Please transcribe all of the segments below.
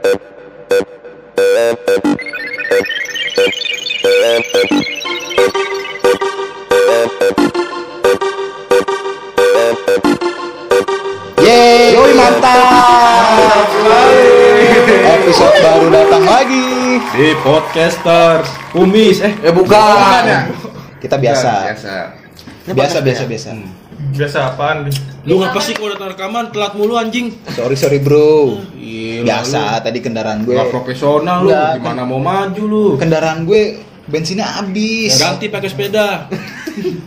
Yeay, yoi mantap. Episode baru datang lagi. Di podcaster Kumis eh Eh bukan. ya? Kita biasa. Biasa. Biasa biasa biasa. biasa apaan? Lu ngapa sih kalau datang rekaman telat mulu anjing? Sorry sorry bro. Gila, Biasa tadi kendaraan gue. Nggak profesional lu, gimana mau maju lu? Kendaraan gue bensinnya habis. Ganti pakai sepeda.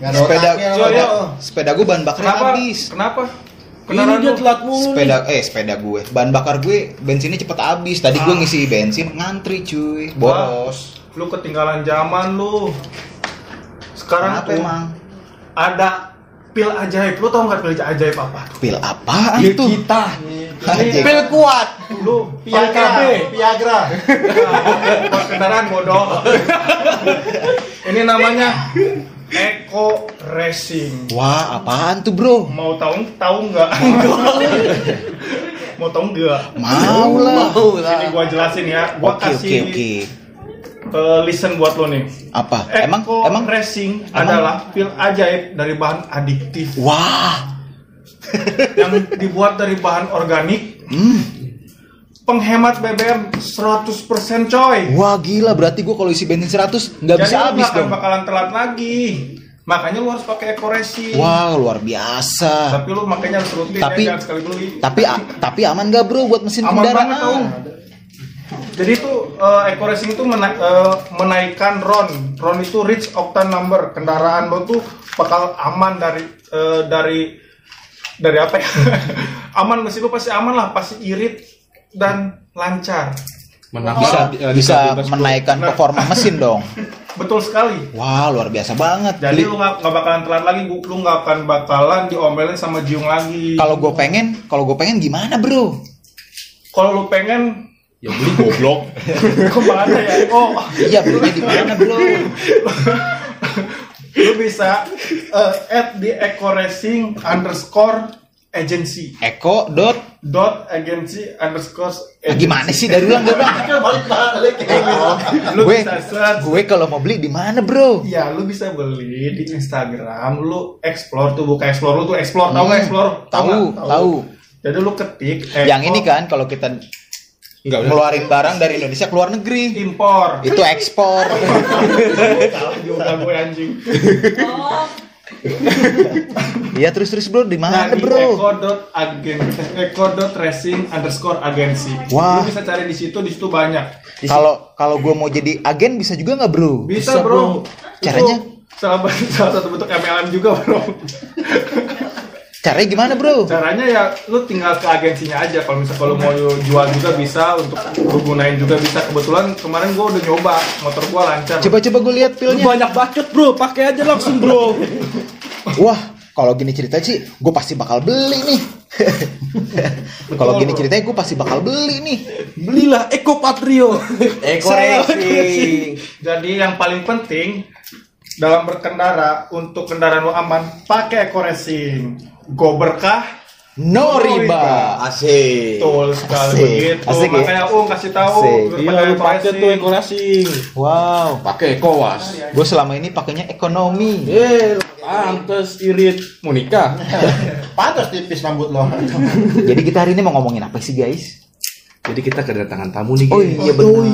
Sepeda Yo, sepeda, yo. sepeda gue bahan bakarnya Kenapa? habis. Kenapa? Ini Kendaraan dia lu? telat mulu. Sepeda eh sepeda gue. Bahan bakar gue bensinnya cepet habis. Tadi gue ngisi bensin ngantri cuy. Boros. Lu ketinggalan zaman lu. Sekarang Kenapa tuh emang? Ada pil ajaib. Lu tau nggak pil ajaib apa? Pil apaan Pil tuh? kita. Anjing. Pil kuat. Lu pil KB. Viagra. Buat kendaraan bodoh. Ini namanya Eco Racing. Wah, apaan tuh, Bro? Mau tahu tahu nggak? Mau tahu nggak? Mau lah. Sini gua jelasin ya. Gua oke, kasih oke. Eh, listen buat lo nih. Apa? Eco Emang emang Racing emang- adalah pil ajaib dari bahan adiktif Wah. yang dibuat dari bahan organik. Hmm. Penghemat BBM 100% coy. Wah, gila berarti gue kalau isi bensin 100 nggak Jadi bisa habis dong. bakalan telat lagi. Makanya lu harus pakai Eco Racing. Wow, luar biasa. Tapi lu makanya harus rutin Tapi- ya, sekali beli. Tapi a- tapi aman gak bro buat mesin Aman kendaraan? banget tau. Jadi itu uh, Eco Racing itu mena- eh, menaikkan RON. RON itu rich octane number. Kendaraan lo tuh bakal aman dari eh, dari dari apa ya? aman mesin lu pasti aman lah, pasti irit dan lancar. Menang Bisa eh, bisa menaikkan Nah. performa mesin dong. Betul sekali. Wah, luar biasa banget. Jadi Beli- lu nggak nggak bakalan telat lagi, lu nggak akan bakalan diomelin sama Jiung lagi. Kalau gue pengen, kalau gue pengen gimana bro? kalau lu pengen Ya beli goblok. ke mana ya? Oh, Iya belinya di mana bro? lu bisa eh, add di Eco Racing underscore agency Eko dot dot agency underscore Ah, gimana sih dari ulang gue bang? Balik balik. lu gue bisa search gue kalau mau beli di mana bro? ya lu bisa beli di Instagram lu explore tuh buka explore lu tuh explore tahu Hmm, explore tahu, tahu. jadi lu ketik Yang Eco ini kan kalau kita Enggak ngeluarin barang dari Indonesia ke luar negeri impor itu ekspor. salah juga gue anjing Iya terus terus bro di Nah, mana di bro? eco dot agen eco dot racing underscore agency Wah. lu bisa cari di situ di situ banyak Kalau kalau gue mau jadi agen bisa juga nggak bro? bisa, Bisa, bro. bro. Caranya? Itu salah, salah satu bentuk MLM juga bro Caranya gimana bro? caranya ya lu tinggal ke agensinya aja kalau misal kalau mau jual juga bisa untuk lu gunain juga bisa kebetulan kemarin gua udah nyoba motor gua lancar Coba coba gue lihat Lu pilnya. banyak bacot bro, pakai aja langsung bro. Wah kalau gini cerita sih gue pasti bakal beli nih. kalau gini ceritanya gue pasti bakal beli nih. Belilah Eco Patrio. Eco Racing. jadi yang paling penting dalam berkendara untuk kendaraan lu aman pakai eco racing go berkah No riba. Asik. betul sekali Asik. begitu Asik ya? makanya um kasih tahu Iya, pakai lu pakai tuh Racing. Wow. Pakai Eco Was. Gue selama ini pakainya ekonomi. Eh, pantes irit mau nikah. Pantas tipis rambut lo. Jadi kita hari ini mau ngomongin apa sih guys? Jadi kita kedatangan tamu nih, Oh guys. iya benar.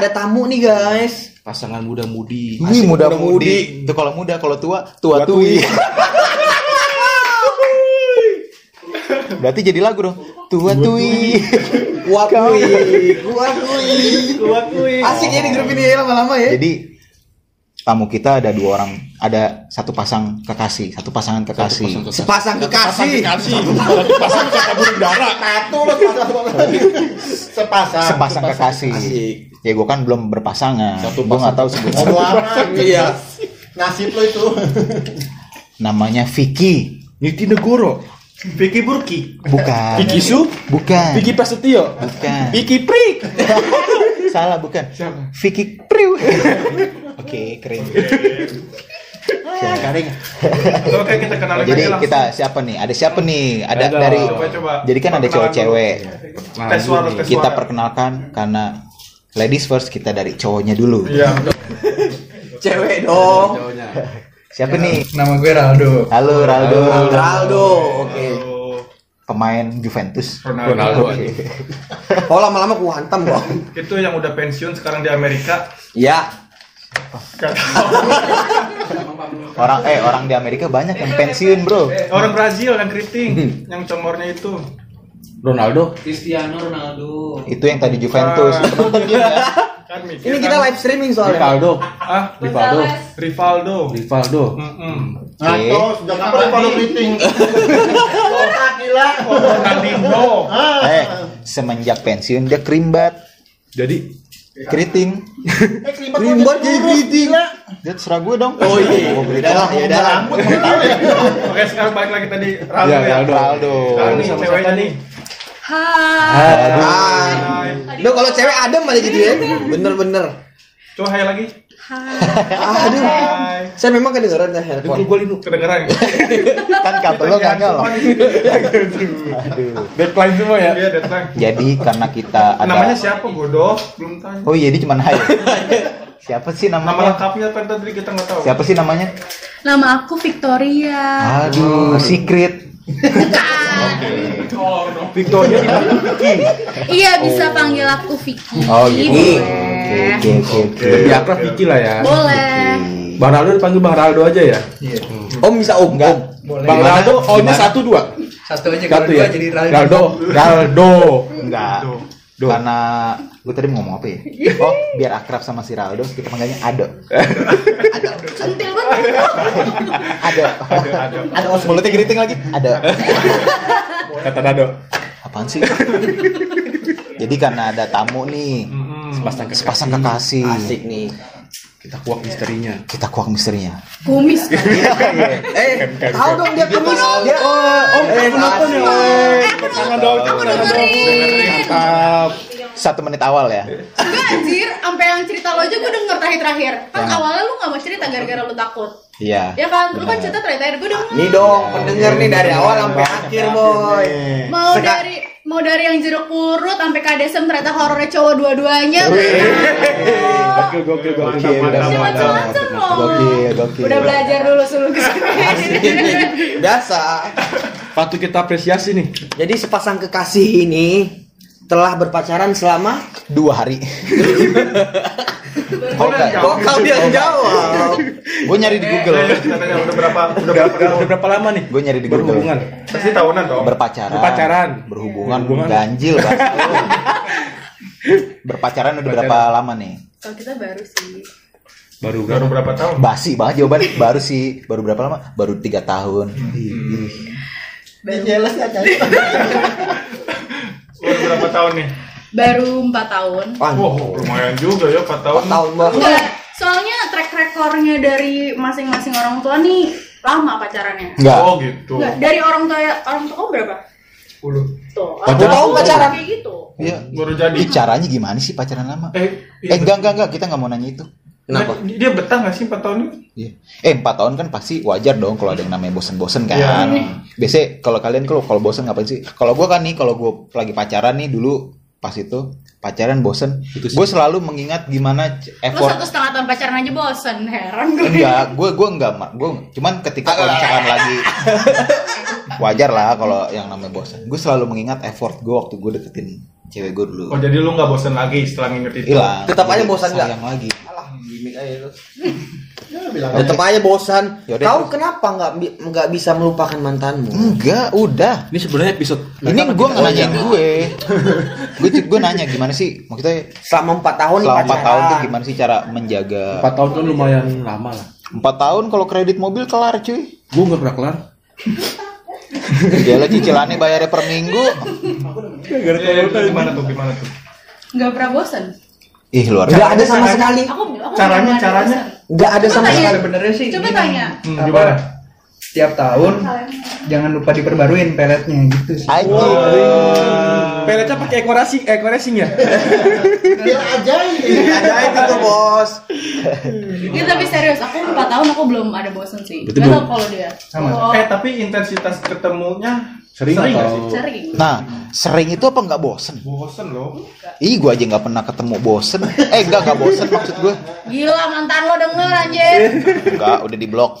Ada tamu nih guys. Pasangan muda-mudi. Ini muda muda-mudi. mudi. Itu kalau muda, kalau tua, tua tui. Berarti jadi lagu dong. Tua tui. Gua Kau- kui. Gua kui. gua kui Asik ya di grup ini ya lama-lama ya. Jadi tamu kita ada dua orang, ada satu pasang kekasih, satu pasangan kekasih. Sepasang kekasih. Satu pasang kata burung dara. Satu lo sepasang. Sepasang kekasih. Asik. Ya gue kan belum berpasangan. Satu gue nggak tahu sebutnya. Ngomongan. Iya. Nasib lo itu. Namanya Vicky. Niti Negoro. Vicky Burki Bukan. Vicky Su. Bukan. Vicky Prasetyo. Bukan. Vicky Prik. Salah bukan. Siapa? Vicky Priu. Oke, keren. Garing. Oke, kita kenalin Jadi aja langsung. kita siapa nih? Ada siapa nih? Ada dari Coba, coba. Jadi kan ada cowok-cewek. tes Kita perkenalkan karena ladies first kita dari cowoknya dulu. Iya. Cewek dong. Siapa nih? Nama gue Raldo. Halo Raldo. Ronaldo. Oke. Oh, Pemain Juventus. Ronaldo. Ronaldo. Oke. Oh lama-lama ku hantam kok. Itu yang udah pensiun sekarang di Amerika. Ya. Tahu. Orang eh orang di Amerika banyak yang pensiun, Bro. Orang Brazil yang keriting, yang comornya itu. Ronaldo. Cristiano Ronaldo. Itu yang tadi Juventus. Ah. Kan mikir Ini kan. kita live streaming soalnya. Rivaldo. Ah, Rivaldo. Rivaldo. Rivaldo. Mm-mm. Oke. sudah kapan kalau keriting? Otak gila. Oh, Ronaldinho. Eh, semenjak pensiun dia krimbat, Jadi keriting. Rimbat jadi keriting. Dia terserah gue dong. Oh iya. Gua beli lah, ya udah lah. Oke, sekarang balik lagi tadi Raldo Ya, ya. Raldo. Raldo. Nih ceweknya nih. Hai. Hai. Hai. Duh kalau cewek adem aja gitu ya. Bener-bener. Coba hai lagi. Aduh. Hai. Saya memang kedengeran dah handphone. gue linu. Kedengeran. Kan kabel lo nggak nyolong. Aduh. Deadline semua ya. Iya, deadline. Jadi karena kita ada Namanya siapa, bodoh? Belum tanya. Oh iya dia cuma hai. Siapa sih Nama namanya? lengkapnya kan tadi kita nggak tahu. Siapa sih namanya? Nama aku Victoria. Aduh, secret. Victoria? Iya bisa panggil aku Vicky. Oh gitu. Boleh. Oke oke oke. Lebih akrab Vicky lah ya. Boleh. Bang Raldo dipanggil Bang Raldo aja ya. Om bisa om. Enggak. Boleh. Bang? Raldo O-nya satu dua. Satu aja Satu ya. jadi Raldo. Raldo. Raldo. Enggak. Karena gue tadi mau ngomong apa ya? Oh, biar akrab sama si Raldo, kita panggilnya Ado. Centil banget. Ado. Ada. Ada os mulutnya keriting lagi. Ada. Kata Raldo. Apaan sih? Jadi karena ada tamu nih, sepasang kekasih. Asik nih. Kita kuak misterinya. Kita kuak misterinya. Kumis kan. Eh, tahu dong dia kumis. Dia Oh, eh, penonton ya. Eh, aku Tangan dong, Aku tangan dong. Mantap. Satu menit awal ya. Enggak anjir, sampai yang cerita lo aja gue denger terakhir-terakhir. Kan Yang- awalnya lu gak mau cerita gara-gara lu takut. Iya. Ya kan, lu kan cerita terakhir-terakhir gue denger. Nih dong, pendengar nih dari awal sampai akhir, boy. Mau dari mau dari yang jeruk purut sampai kadesem ternyata horornya cowok dua-duanya. Gokil, gokil, gokil. Gokil, udah Bisa macam-macam loh. Gokil, gokil. Udah belajar dulu sebelum ke sini. Biasa. Patut kita apresiasi nih. Jadi sepasang kekasih ini telah berpacaran selama Dua hari. Kok kalian jawab? Gue nyari di Google. Eh, kita tanya udah berapa udah berapa Udah berapa lama nih? Gue nyari di Google. Berhubungan. Pasti tahunan dong. Berpacaran. Berpacaran. Berhubungan. Berhubungan. Ganjil. Berpacaran udah berapa lama nih? Kalau kita baru sih. Baru Baru berapa tahun? Basi banget jawaban baru sih baru berapa lama? Baru tiga tahun. Baru, Baru berapa tahun nih? baru 4 tahun. Wah, Wah, lumayan juga ya 4 tahun. tahun bah. Enggak, soalnya track recordnya dari masing-masing orang tua nih lama pacarannya. Enggak. Oh, gitu. Enggak, dari orang tua orang tua kamu berapa? 10. Tuh. Tua sepuluh pacaran? Kayak gitu. Iya. Baru jadi. Ih, caranya gimana sih pacaran lama? Eh, Eh enggak enggak enggak kita nggak mau nanya itu. Kenapa? Dia betah gak sih 4 tahun ini? Iya. Eh empat tahun kan pasti wajar dong kalau ada yang namanya bosen-bosen kan. Iya. Biasanya kalau kalian kalau kalau bosen ngapain sih? Kalau gua kan nih kalau gua lagi pacaran nih dulu pas itu pacaran bosen, gue selalu mengingat gimana c- Lu effort satu setengah tahun pacaran aja bosen, heran gue. enggak gue gue enggak gue cuman ketika kalau misalkan lagi wajar lah kalau yang namanya bosan gue selalu mengingat effort gue waktu gue deketin cewek gue dulu Oh, jadi lu gak bosen lagi setelah nginget itu? hilang Tetap aja bosan nggak? sayang lagi gimmick aja itu. Tetap aja bosan. Yaudah, Kau terus. kenapa nggak bi- nggak bisa melupakan mantanmu? enggak udah Ini sebenarnya episode ini gue nggak nanyain gue gue gue nanya gimana sih maksudnya Selama empat tahun selama empat tahun tuh gimana sih cara menjaga Empat tahun kan lumayan lama lah. empat tahun kalau kredit mobil kelar cuy Gue nggak pernah kelar. dia lah cicilannya bayarnya per minggu Iya, iya, gimana tuh? Gimana tuh? Enggak pernah bosen. Ih luar Nggak biasa ada sama sekali. Aku aku Caranya, caranya? Nggak ada sama sekali. Sebenarnya sih Coba tanya. Hmm, Apa? gimana? Setiap tahun jangan lupa diperbaruin peletnya gitu sih. anjing Peletnya pakai ekor racing, ekor racing ya? Biar ajaib. Ajaib itu bos. Ya tapi serius, aku 4 tahun aku belum ada bosen sih. Gak tau belum- kalau dia. Sama. Oh, Eh tapi intensitas ketemunya Sering nggak atau- sih? sering. Nah, sering itu apa nggak bosen? Bosen loh. Ih, gua aja nggak pernah ketemu bosen. Eh, enggak nggak bosen maksud gue. Gila mantan lo denger anjir. Enggak, udah di blok.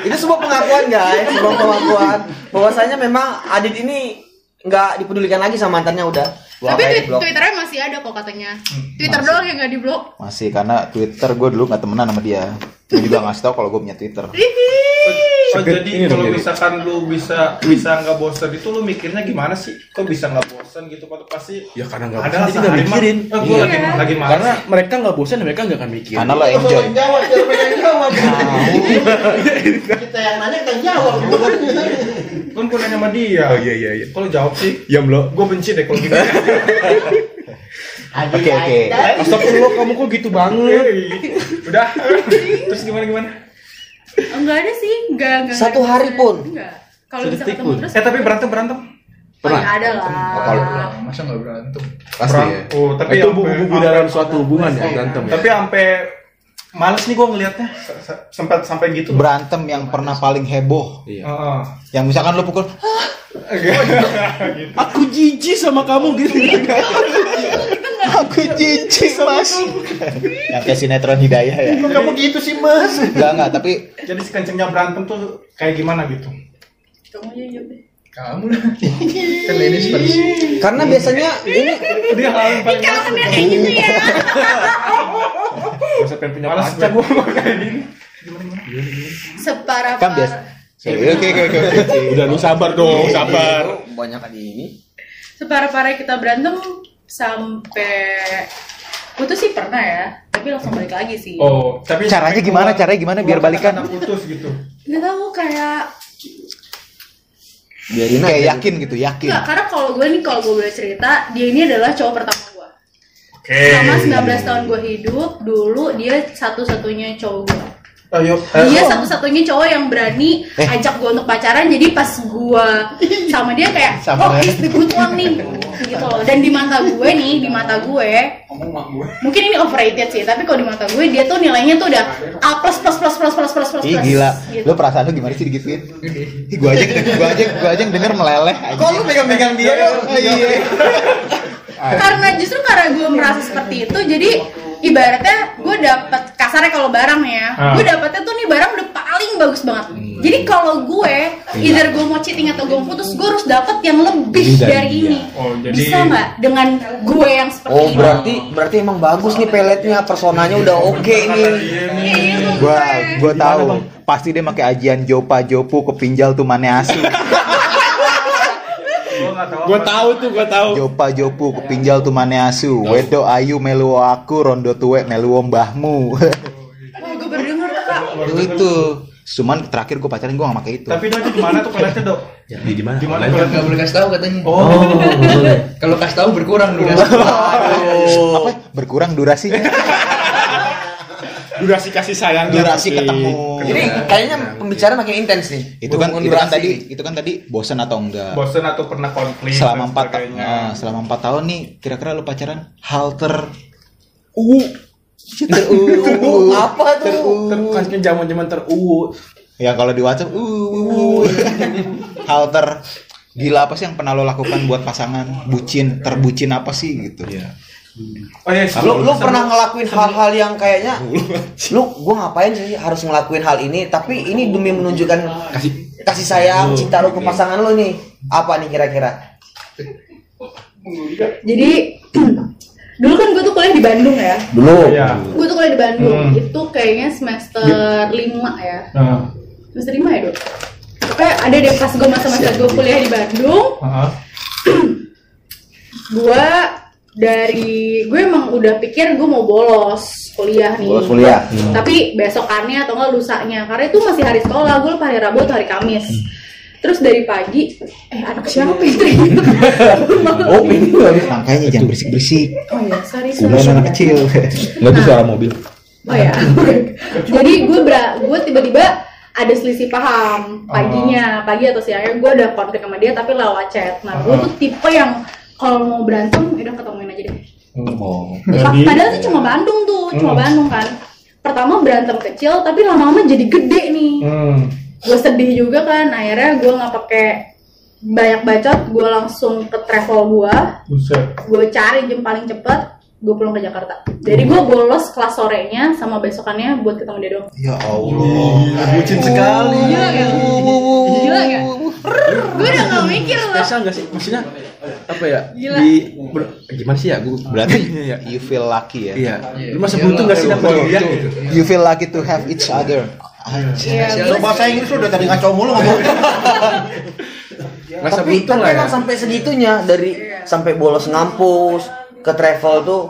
Itu sebuah pengakuan guys, sebuah pengakuan. Bahwasanya memang Adit ini nggak dipedulikan lagi sama mantannya udah. Wah, tapi tweet- di-blok. Twitternya masih ada kok katanya. Twitter doang yang gak di blok. Masih karena Twitter gue dulu nggak temenan sama dia. Dia juga ngasih tahu kalau gue punya Twitter. Oh, jadi kalau misalkan lu bisa bisa nggak bosen itu lu mikirnya gimana sih? Kok bisa nggak bosen gitu? Pasti Ya karena nggak bosan, jadi nggak mikirin. Eh, gua Iya. lagi lagi malas. Karena mereka nggak bosan, mereka nggak akan mikir. Karena lo enjoy. jawab, yang jawab. Kita yang nanya kita jawab. kan gua nanya sama dia. Oh iya iya iya. Kalau jawab sih, Diam lo. gue benci deh kalau gitu. Oke, oke. Astagfirullah kamu kok gitu banget. Udah. Terus gimana gimana? Enggak ada sih, enggak enggak. Satu enggak. hari pun? Enggak. Kalau bisa ketemu pun? terus. Eh tapi berantem berantem. Oh, ya ada lah. Masa nggak berantem? Pasti ya. Oh, tapi itu bumbu-bumbu dalam suatu hubungan ya berantem ya. Tapi sampai males nih gue ngelihatnya sempat sampai gitu. Berantem yang pernah paling heboh. Iya. Heeh. Yang misalkan lo pukul, Aku jijik sama kamu gitu. aku jijik mas. yang kayak sinetron hidayah ya. Kok kamu gitu sih mas? Enggak, enggak, tapi Jadi si kencengnya berantem tuh kayak gimana gitu? Kamu deh. Kamu lah. kan ladies first. Karena biasanya ini Dia hal yang paling Kalau kayak gitu ya. Masa pengen punya males pacar. gue kayak gini. Separah kan biasa. Oke, oke, oke, oke. oke. Udah lu sabar dong, sabar. banyak kali ini. Separah-parah kita berantem sampai putus sih pernah ya, tapi langsung balik lagi sih. Oh, tapi Caranya gimana? Caranya gimana biar balikan? Putus gitu. Nggak tahu kayak Biarin Kayak aja. yakin gitu, yakin. Enggak, karena kalau gue nih kalau gue boleh cerita, dia ini adalah cowok pertama gue. Oke. Selama 19 tahun gue hidup, dulu dia satu-satunya cowok gue. Ayo. Dia satu-satunya cowok yang berani Eh. ajak gue untuk pacaran. Jadi pas gue sama dia kayak, Sama oh he's the good one nih, gitu loh. Dan di mata gue nih, di mata gue, mungkin ini overrated sih. Tapi kalau di mata gue dia tuh nilainya tuh udah A plus plus plus plus plus plus plus. Ih gila, gitu. lu perasaan lu gimana sih digituin? Ih gua aja, gua aja, gua aja yang denger meleleh aja. Kok lu pegang-pegang dia? Iya. karena justru karena gue merasa seperti itu jadi ibaratnya gue dapet kasarnya kalau barang ya Ah. gue dapetnya tuh nih barang udah paling bagus banget jadi kalau gue either gue mau cheating atau gue mau putus gue harus dapet yang lebih dari dari ini Oh, jadi- bisa nggak dengan gue yang seperti Oh ini berarti berarti emang bagus nih peletnya, personanya udah oke nih. Iya, itu Gua gue. gua tahu. Pasti dia pakai ajian Jopa Jopu kepinjal tuh mane asu. Gue tahu. Gua apa- tahu tuh, gua tahu. Jopa Jopu kepinjal tuh mane asu. Wedo ayu melu aku rondo tuwe melu mbahmu. oh gue baru denger tuh kak itu itu. Cuman terakhir gua pacaran gua gak pakai itu. Tapi dok itu di mana tuh peletnya dok? Di di mana? Di mana? Nggak boleh kasih tahu katanya. Oh. Kalau kasih tahu berkurang nih. Apa? Berkurang durasinya. Durasi kasih sayang Durasi ketemu. Jadi kayaknya pembicaraan makin intens nih. Itu kan Berhubung itu kan durasi. tadi itu kan tadi bosan atau enggak? Bosen atau pernah konflik? selama empat sebagainya. nah, selama empat tahun nih kira-kira lu pacaran hal ter Uh, Uh, apa tuh? kan zaman-zaman teruwu. ya kalau di WhatsApp uh, uh, uh. hal ter gila apa sih yang pernah lo lakukan buat pasangan bucin terbucin apa sih gitu Iya. Oh iya. Lu lu pernah ngelakuin hal-hal yang kayaknya lu gua ngapain sih harus ngelakuin hal ini tapi ini demi menunjukkan Kasih kasih sayang, cinta lu ke pasangan lu nih. Apa nih kira-kira? jadi dulu kan gue tuh kuliah di Bandung ya Dulu. Iya. gue tuh kuliah di Bandung Hmm. itu kayaknya semester 5 ya Nah. semester 5 ya dok Pokoknya ada deh pas gue masa-masa gue kuliah di Bandung Heeh. gue dari gue emang udah pikir gue mau bolos kuliah nih. Bolos kuliah. tapi besokannya atau enggak lusanya karena itu masih hari sekolah gue lupa hari Rabu atau hari Kamis. Terus dari pagi eh anak siapa itu Oh, ini makanya jangan berisik berisik oh ya sorry sorry anak kecil. Nggak tuh suara mobil. Oh ya. Jadi gue ber gue tiba-tiba ada selisih paham paginya pagi atau siangnya gue ada konflik sama dia tapi lewat chat. Nah gue tuh tipe yang kalau mau berantem udah ketemuin aja deh Oh. Jadi- padahal sih cuma Bandung tuh cuma Hmm. Bandung kan pertama berantem kecil tapi lama-lama jadi gede nih Hmm. gue sedih juga kan akhirnya gue nggak pakai banyak bacot gue langsung ke travel gue gue cari jam paling cepet gue pulang ke Jakarta jadi gue bolos kelas sorenya sama besokannya buat ketemu dia doang Ya Allah. Bucin sekali. gila gak? gila gak? gue udah gak mikir loh Spesial gak sih? Maksudnya apa ya? Gila. Di ber- gimana sih ya? Gue Berarti Iya. you feel lucky ya. Iya. Lu masa Iyalah, beruntung gak sih dapet dia gitu? You feel lucky to have each other. Anjir. Iya, Lo bahasa Inggris udah tadi ngaco mulu ngomong. Masa tapi tapi lah ya. emang sampai segitunya dari Iya. sampai bolos ngampus ke travel tuh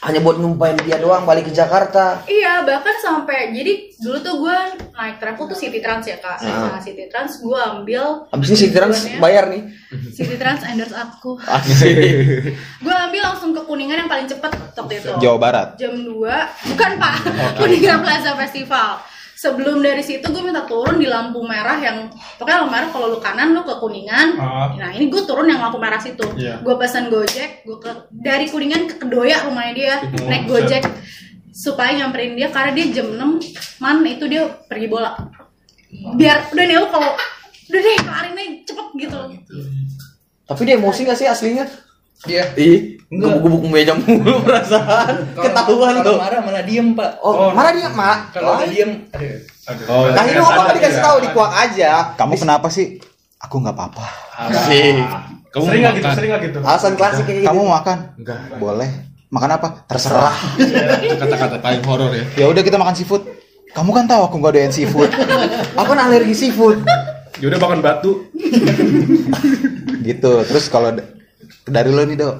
hanya buat numpain dia doang balik ke Jakarta Iya, bahkan sampai jadi dulu tuh gue naik travel tuh City Trans ya kak. Ah. Nah City Trans gue ambil. habis ini si Trans bayar nih City Trans endorse aku. Gue ambil langsung ke Kuningan yang paling cepet waktu itu. Jawa Barat. Jam 2 bukan pak, Kuningan Plaza Festival. Sebelum dari situ gue minta turun di lampu merah yang pokoknya lampu merah kalau lu kanan lu ke Kuningan. Ah. Nah ini gue turun yang lampu merah situ. Iya. Gue pesan Gojek, gue ke dari Kuningan ke Kedoya rumahnya dia naik Gojek supaya nyamperin dia karena dia jam 6 man itu dia pergi bola. Biar udah nih lu kalau udah deh kelarin cepet gitu. tapi dia emosi gak sih aslinya Dia ih Enggak. gebuk-gebuk meja mulu perasaan ketahuan tuh marah malah diem pak. oh, marah dia mak Kalau udah diem, aduh. Oh, nah itu apa dikasih tahu di kuak aja Kamu kenapa sih? Aku nggak apa-apa. Asik. Kamu Sering nggak gitu? Sering nggak gitu? alasan klasik kayak gitu Kamu mau makan? Enggak. Boleh. Makan apa? Terserah. Kata-kata paling horor ya. Ya udah kita makan seafood. Kamu kan tahu aku nggak doyan seafood. aku kan alergi seafood Ya udah makan batu. gitu. Terus kalau dari lo nih dok,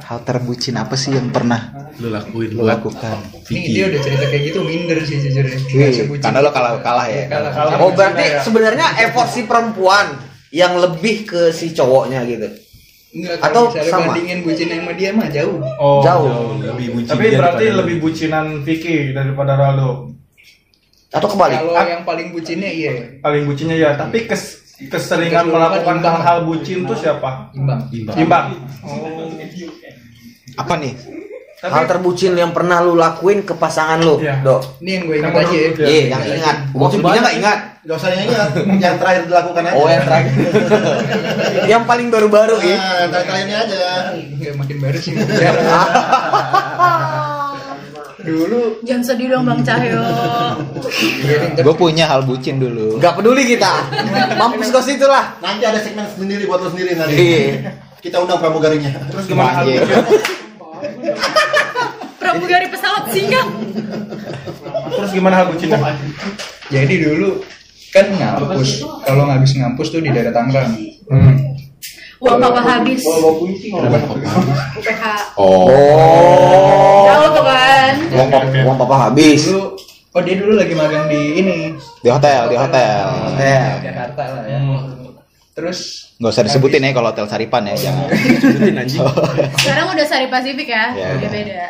hal terbucin apa sih yang pernah Lu lakuin lo lakukan? Ini dia udah cerita kayak gitu minder sih jujur. Wih, karena lo kalah kalah ya. Kalah. Kalau oh berarti ya. sebenarnya effort si perempuan yang lebih ke si cowoknya gitu Enggak, Atau sama? bandingin bucin sama dia mah jauh. Oh, Jauh. Lebih bucin Tapi berarti lebih bucinan Vicky daripada Raldo. atau kebalik Kalau yang paling bucinnya iya Paling bucinnya ya, tapi kes keseringan melakukan hal-hal bucin tuh siapa? imbang. Imbang. Imbang. Apa nih? hal terbucin yang pernah lu lakuin ke pasangan lu Iya. dok Ini yang gue ingat Yang aja ya. iya yang ingat gua sebelumnya nggak ingat Gak usah yang ingat, yang terakhir dilakukan aja. oh yang terakhir yang paling baru-baru ya Nah, yang aja. Enggak makin baru sih. Dulu Jangan sedih dong Bang Cahyo. iya Gue punya hal bucin dulu. nggak peduli kita mampus ke situ lah Nanti ada segmen sendiri buat lo sendiri nanti. Iya. Kita undang pramugarinya. Terus gimana hal bucin? Pramugari pesawat singkat. Terus gimana hal bucinnya? Jadi dulu kan ngampus. Kalau ngabis ngampus tuh di daerah Tangerang. Hmm. Uang papa habis. UPH. Oh. oh Jauh tuh kan. uang papa, uang papa habis Dulu oh dia dulu lagi magang di ini. Di hotel, di hotel. Hotel. Jakarta lah ya. Terus Nggak usah disebutin ya kalau hotel Saripan ya, jangan. Sebutin anjing. Sekarang udah Sari Pasifik ya. Ya. Udah beda.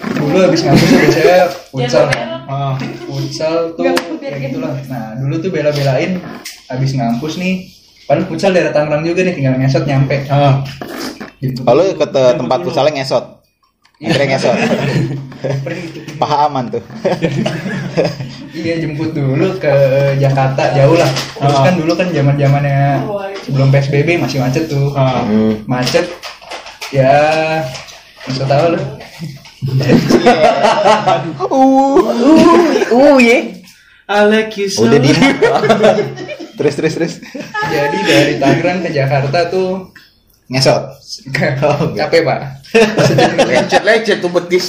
dulu habis ngampus biasanya futsal kan. Ah. Futsal tuh ya gitu. gitulah. Nah dulu tuh bela-belain habis ngampus nih. Padahal futsal daerah Tangerang juga nih tinggal ngesot nyampe. Ah. Gitu. Kalau ke te- tempat futsalnya ngesot. Akhirnya ngesot. Paha aman tuh. Iya jemput dulu ke Jakarta jauh lah. Terus Ah. kan dulu kan zaman zamannya sebelum PSBB masih macet tuh. Ah. Macet ya nggak tahu lah. uh ye I like you so. Udah di Terus terus terus. Jadi dari Tangerang ke Jakarta tuh Ngesot. capek pak. lecet lecet tuh betis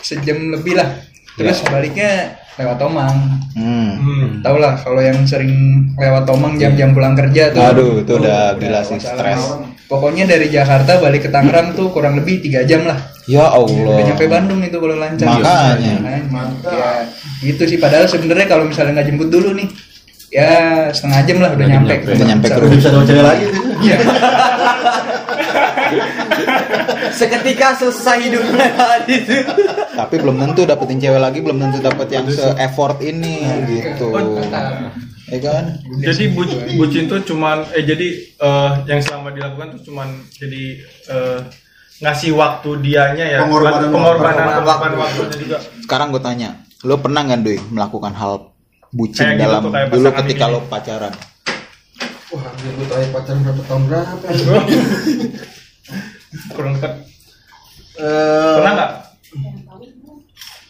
Sejam lebih lah. Terus baliknya lewat Tomang. Hmm. Hmm. Tau lah kalau yang sering lewat Tomang jam-jam pulang kerja tuh. Aduh, itu udah gila sih stres. Pokoknya dari Jakarta balik ke Tangerang tuh kurang lebih tiga jam lah. Ya Udah Allah. nyampe Bandung itu kalau lancar. Makanya. Makanya. Ya, gitu sih. Padahal sebenarnya kalau misalnya nggak jemput dulu nih, ya setengah jam lah udah Udah nyampe. nyampe. Udah nyampe ke Udah rumah. bisa dapat cewek lagi. Iya. Seketika selesai hidupnya Adit. Tapi belum tentu dapetin cewek lagi, belum tentu dapet yang se-effort ini gitu. Ya kan? Jadi bu- bucin tuh cuman eh jadi eh, yang selama dilakukan tuh cuman jadi eh, ngasih waktu dianya ya Pengorbanan pengorbanan waktu. pengorbanan waktunya juga. Sekarang gue tanya, lo pernah nggak Doi melakukan hal bucin Kayak gitu dalam tuh, kayak dulu ketika ini. lo pacaran? Wah, gue terakhir pacaran berapa tahun berapa? ya? Kurang dekat. Eh, Pernah nggak?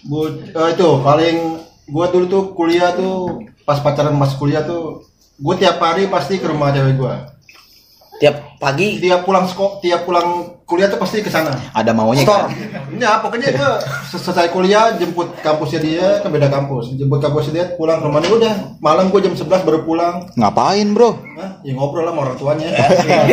Bu, eh, itu paling gua dulu tuh kuliah tuh pas pacaran masih kuliah tuh gua tiap hari pasti ke rumah cewek gua. Tiap pagi Tiap pulang sekolah, tiap pulang kuliah tuh pasti ke sana. Ada maunya Store. kan? Ya, pokoknya gua sel- selesai kuliah jemput kampusnya dia ke beda kampus. Jemput kampusnya dia pulang ke rumahnya udah. Malam gua jam 11 baru pulang. Ngapain bro? Hah? Ya ngobrol lah sama orang tuanya.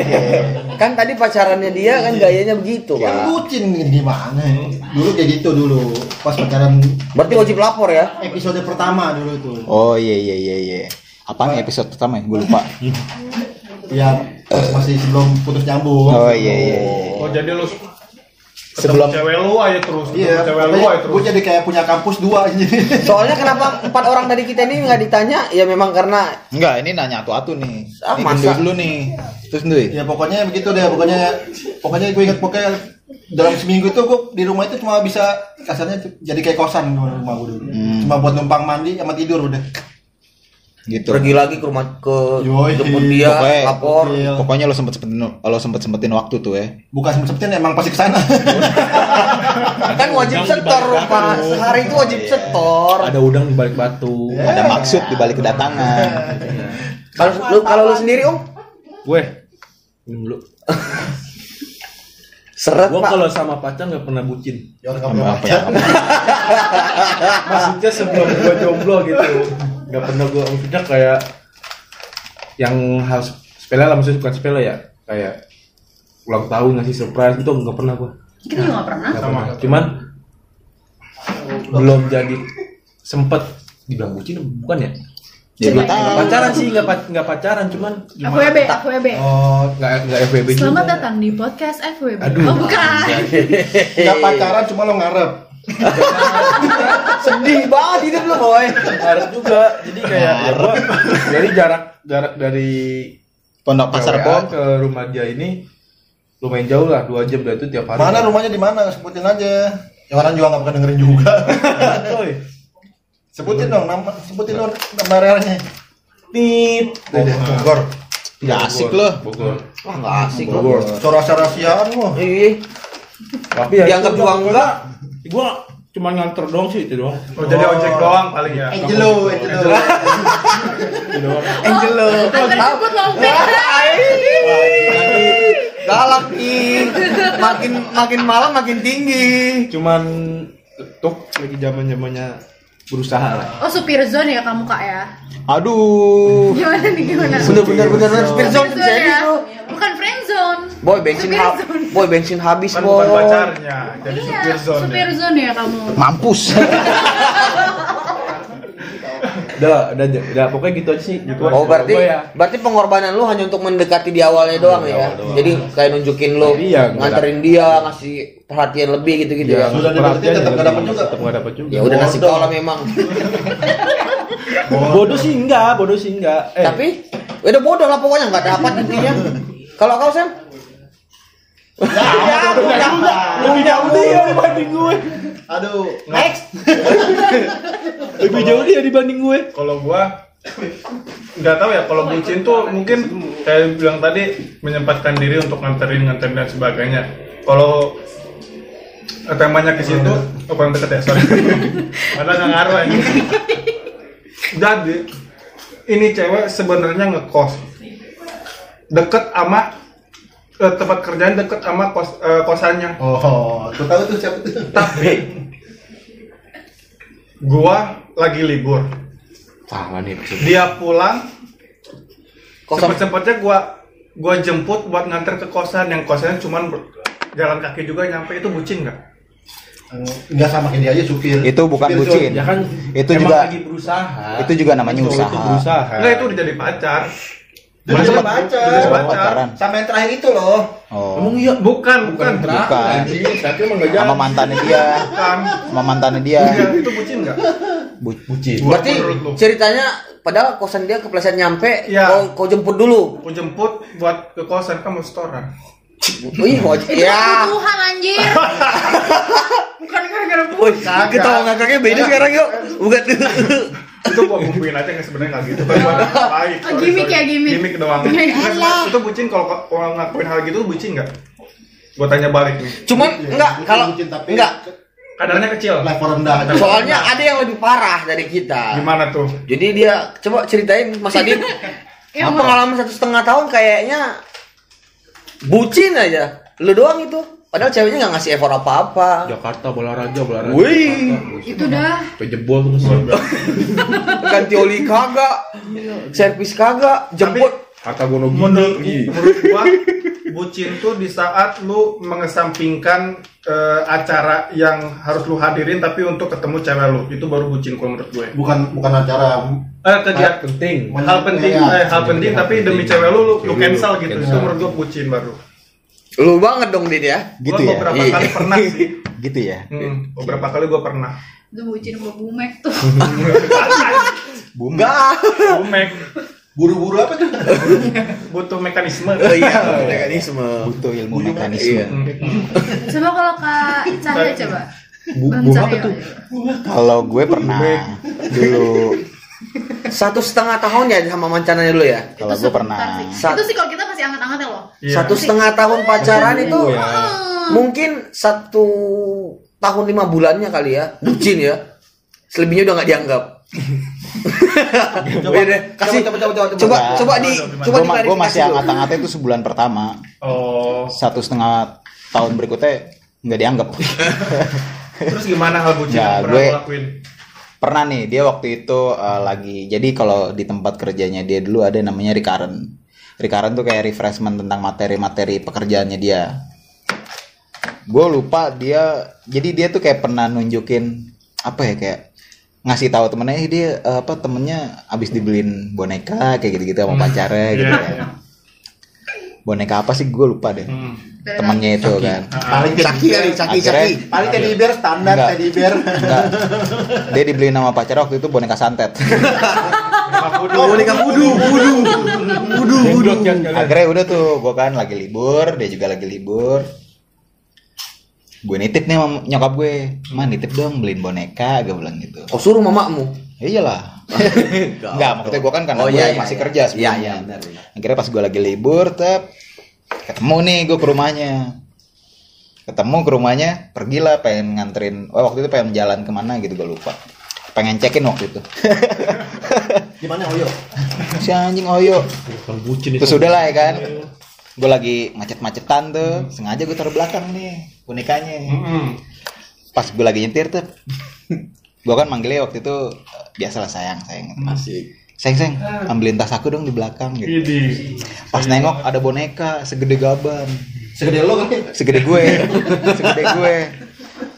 kan tadi pacarannya dia kan gayanya begitu Yang kan. bucin gimana ya? Dulu kayak gitu dulu. Pas pacaran Berarti wajib lapor ya. episode pertama dulu tuh. Oh iya iya iya iya. Apa nih episode pertama ya? Gue lupa. Ya masih sebelum putus nyambung. Oh iya iya iya. Oh jadi lu Sebelum- cewek lu aja terus, Iya, cewek lu aja terus. gue jadi kayak punya kampus dua ini. Soalnya kenapa empat orang dari kita ini nggak ditanya? Ya memang karena Enggak, ini nanya atu-atu nih. Ah, ini masa? Dulu nih. Terus Doi. ya pokoknya begitu deh, pokoknya pokoknya gue ingat pokoknya dalam seminggu itu gue di rumah itu cuma bisa kasarnya jadi kayak kosan di rumah gue dulu. Hmm. Cuma buat numpang mandi sama tidur udah. Gitu. pergi lagi ke rumah ke jemput dia Pokoknya- lapor. Iya. Pokoknya lo sempet sempetin lo sempet sempetin waktu tuh ya. Bukan sempet-sempetin emang pasti ke sana. Kan wajib setor Pak. Sehari itu wajib setor. Ada udang di balik batu. Ada maksud di balik kedatangan. Kalau lu kalau lu sendiri Om Gue minum dulu. seret Gue Pak. kalau sama pacar nggak pernah bucin. ya Sama kamu apa ya? Maksudnya sebelum gue jomblo gitu. Nggak pernah gue maksudnya kayak yang hal sepele lah maksudnya bukan sepele ya. Kayak ulang tahun ngasih surprise gitu nggak pernah gue. Kita juga gak pernah. Nggak pernah. Cuman belum jadi sempet dibilang bucin bukan ya? Ya tahu. Pacaran sih nggak nggak pacaran cuman FWB, FWB. oh nggak nggak FWB juga. Selamat datang di podcast FWB. Aduh. Oh bukan. Nggak pacaran cuma lo ngarep. Sedih banget hidup lu, boy. harus juga jadi kayak ya gua dari jarak jarak dari Pondok Pasar Bom. ke rumah dia ini lumayan jauh lah dua jam dah itu tiap hari Mana rumahnya di mana? Sebutin aja. Ya orang juga nggak pernah dengerin juga. Sebutin dong nama, sebutin dong nama daerahnya. tit Bogor. Ya asik lo. Bogor Wah, enggak asik lu. Bogor Rasa-rahasiaan lo. Ih, tapi ya Dianggap itu juga enggak. Gua cuma nganter doang sih itu doang Oh, jadi ojek doang paling ya. Angelo, Angelo. Angelo. Antar jemput lompe. Galak nih. Makin makin malam makin tinggi. cuman tuk lagi zaman zamannya berusaha lah Oh supir zone ya kamu kak ya? Aduh. Gimana nih gimana? Bener bener bener bener Supir zone jadi ya? lu. Bukan friend zone. Boy bensin Supir ha- zone. boy bensin habis boy. bukan pacarnya, jadi Iya, supir zone. supir ya. zone ya kamu. Mampus. udah udah udah pokoknya gitu aja sih gitu aja. Oh berarti ya berarti pengorbanan lu hanya untuk mendekati di awalnya doang Di ya. awal doang. Jadi kayak nunjukin lu Iya, nggak nganterin dia, ngasih perhatian lebih gitu-gitu ya. Sudah dideketin, tetap nggak dapet juga. tetap nggak dapet juga Ya udah nasib Bodoh. kau lah memang. bodoh sih enggak bodoh sih enggak eh Tapi udah bodoh lah pokoknya nggak dapat intinya. Kalau kau Sam? Lebih jauh dia dibanding gue Aduh, next. lebih jauh dia dibanding gue Kalau gua nggak tahu ya kalau bucin tuh mungkin kayak bilang tadi menyempatkan diri untuk nganterin nganterin dan sebagainya kalau eh, temanya ke situ oh kurang deket ya sorry ada nggak ngaruh ini jadi ini cewek sebenarnya ngekos deket sama eh, tempat kerjaan deket sama kos eh, kosannya. Oh, aku tahu tuh siapa tuh. tapi gua lagi libur. Salah nih maksudnya. Dia pulang Kosan. sempet-sempetnya gua gua jemput buat nganter ke kosan. Yang kosannya cuman ber- jalan kaki juga nyampe. Itu bucin nggak? Enggak sama kayak dia aja supir. Itu bukan Supir bucin. ya kan? Itu emang juga- lagi berusaha. itu juga namanya usaha. itu berusaha. Enggak itu udah jadi pacar Baca. Baca. pacaran. Sama yang terakhir itu loh. Oh. Emang iya Bukan, bukan. Bukan. tapi emang enggak Sama mantannya dia, Bukan. sama mantannya dia. Itu bucin nggak? Bu- bucin. Berarti ceritanya padahal kosan dia kepleset nyampe, Iya. kau, kau jemput dulu. Aku jemput buat ke kosan kamu setoran. Wih, mau Itu ya. kebutuhan anjir. Bukan gara-gara bu. Wih, ketawa ngakaknya beda sekarang yuk. Bukan itu gua bumbuin aja nggak sebenarnya nggak gitu kan gua baik Oh, gimmick ya, gimmick. gimmick doang Ya Nggak, itu bucin kalau kalau ngakuin hal gitu bucin nggak gua tanya balik nih Cuman enggak kalau Bucin, tapi enggak. kadarnya kecil level rendah aja. Soalnya ada yang lebih parah dari kita. gimana tuh Jadi dia coba ceritain Mas Adit. Yang apa pengalaman satu setengah tahun kayaknya bucin aja. Lu doang itu. Padahal ceweknya nggak ngasih effort apa-apa. Jakarta bola raja bola raja. Wih. Itu dah. Pejebol terus. Ganti oli kagak. Servis kagak. Jemput. Kata Gonogini. menurut menurut gua bucin tuh di saat lu mengesampingkan eh, acara yang harus lu hadirin tapi untuk ketemu cewek lu itu baru bucin kalau menurut gue Bukan bukan acara eh kegiatan penting. hal penting Iya. eh, hal penting tapi demi cewek lu lu, lu cancel gitu itu menurut gua bucin baru Lu banget dong Dit ya. Gitu Gua ya. beberapa Iya. kali pernah sih Gitu ya. Hmm, beberapa kali gua pernah Itu bucin sama bumek tuh. Bunga. bumek buru-buru apa tuh? butuh mekanisme Oh iya, mekanisme. Butuh ilmu mekanisme. Iya. Coba kalau Kak Cahaya coba. Bu- bunga apa tuh? Kalau gue pernah dulu. Satu setengah tahun ya sama mancananya dulu ya. Kalau Itu gue pernah. sih. Sa- Itu sih kalau kita masih anget-anget ya loh. Iya. Satu setengah tahun pacaran itu ya. mungkin satu tahun lima bulannya kali ya bucin ya. Selebihnya udah nggak dianggap. coba, deh, kasih coba, coba, coba, coba. coba Coba. coba di coba Gue masih diklarifikasi dulu. angkat-angkatnya itu sebulan pertama. oh Satu setengah tahun berikutnya nggak dianggap. terus gimana hal bucin Ya, yang pernah gue- lo lakuin pernah nih dia waktu itu eh, lagi jadi kalau di tempat kerjanya dia dulu ada namanya recurrent recurrent tuh kayak refreshment tentang materi-materi pekerjaannya dia. Gue lupa dia jadi dia tuh kayak pernah nunjukin apa ya kayak ngasih tahu temennya "Eh, dia eh, apa temennya abis dibeliin boneka kayak gitu-gitu sama pacarnya gitu ya. Boneka apa sih gue lupa deh Hmm. temennya itu kan Paling Caki kali, caki, caki. Paling teddy bear standar Enggak. teddy bear. Enggak. dia dibeliin sama pacar waktu itu boneka santet Boneka vudu, vudu. Vudu, vudu. akhirnya udah tuh gue kan lagi libur dia juga lagi libur gue nitip nih sama nyokap gue mah nitip dong beliin boneka gue bilang gitu Oh suruh mamamu. Ya iyalah Enggak, maksudnya gue kan karena Oh, gue iya, iya, masih iya. kerja Iya, sebelumnya. iya, benar, benar. Akhirnya pas gue lagi libur, tep, ketemu nih gue ke rumahnya. Ketemu ke rumahnya, pergilah pengen nganterin. Oh, waktu itu pengen jalan ke mana gitu gue lupa. Pengen cekin waktu itu. Gimana Oyo? si anjing Oyo. Terus udah lah ya kan. Gue lagi macet-macetan tuh, sengaja gue taruh belakang nih bonekanya. Mm-mm. Pas gue lagi nyetir tuh, gue kan manggilnya waktu itu biasalah sayang sayang. Asik. Sayang sayang, ambilin tas aku dong di belakang gitu. Pas nengok ada boneka segede gaban, Segede lo kan? segede gue, segede gue.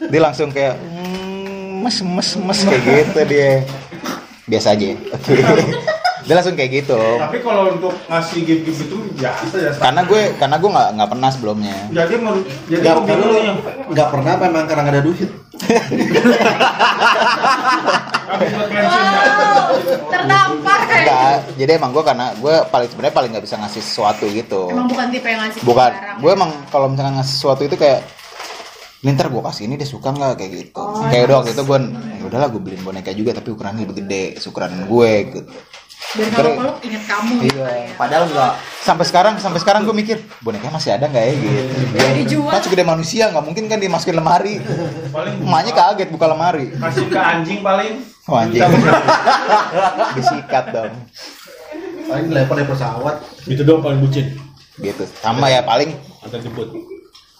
Dia langsung kayak "Hmm, mes mes mes kayak gitu dia. Biasa aja. Oke. Dia langsung kayak gitu. Tapi kalau untuk ngasih gift-gift itu biasa ya. Karena gue karena gue nggak nggak pernah sebelumnya. Jadi menurut jadi Enggak hobi pernah Enggak pernah apa emang karena nggak ada duit. habis buat bensin ya. Wow, terdampar kayak. Enggak, jadi emang gue karena gue paling sebenarnya paling nggak bisa ngasih sesuatu gitu. Emang bukan tipe yang ngasih Bukan, gue emang kalau misalkan ngasih sesuatu itu kayak "Ini ntar gue kasih ini dia suka nggak kayak gitu. Oh, kayak udah waktu itu gue, ya udahlah gue beliin boneka juga tapi ukurannya lebih gede, ukuran gue gitu. Biar kalau peluk inget kamu gitu Iya. ya. Padahal enggak. sampai sekarang sampai sekarang gue mikir bonekanya masih ada nggak ya gitu Ya, dijual. kan segede manusia nggak mungkin kan dimasukin lemari Paling emaknya kaget buka lemari kasih ke anjing paling. Wah, anjing. disikat dong Paling dilempar dari pesawat. Itu doang paling bucin. gitu sama ya paling Antar jemput.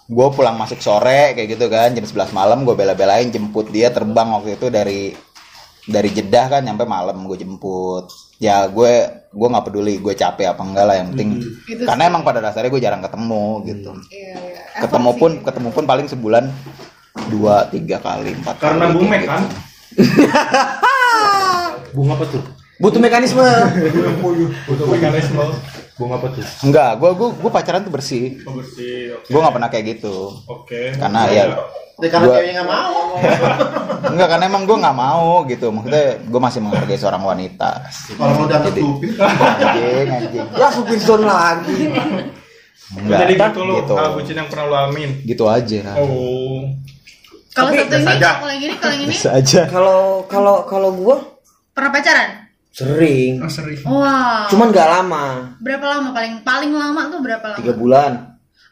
gue pulang masuk sore kayak gitu kan jam 11 malam gue bela-belain jemput dia terbang waktu itu dari dari Jeddah kan nyampe malam gue jemput ya gue gue nggak peduli gue capek apa enggak lah yang penting Itu karena emang pada dasarnya gue jarang ketemu gitu Iya, iya. ketemu pun sih. ketemu pun paling sebulan dua tiga kali empat Karena kali, bumek kayak kan. gitu. Bunga apa tuh? Butuh mekanisme. Butuh mekanisme. Bung apa tuh? Enggak, gue gue gue pacaran tuh bersih. Oh, bersih. Oke. Gue nggak pernah kayak gitu. Oke. Karena ya Ya, karena Gua- ceweknya nggak mau. enggak karena emang gue nggak mau gitu. Maksudnya gue masih menghargai seorang wanita. Kalau mau diantar supir, Anjing, anjing. Ya supir zone lagi. Enggak. Jadi gitu lo gitu. hal bucin yang pernah lo alamin. Gitu aja. Oh. Kalau satu ini, kalau yang ini, kalau yang ini Bisa aja. Kalau kalau kalau gua pernah pacaran? Sering. Oh, sering. Wow. Cuman gak lama, berapa lama paling paling lama tuh berapa lama? tiga bulan.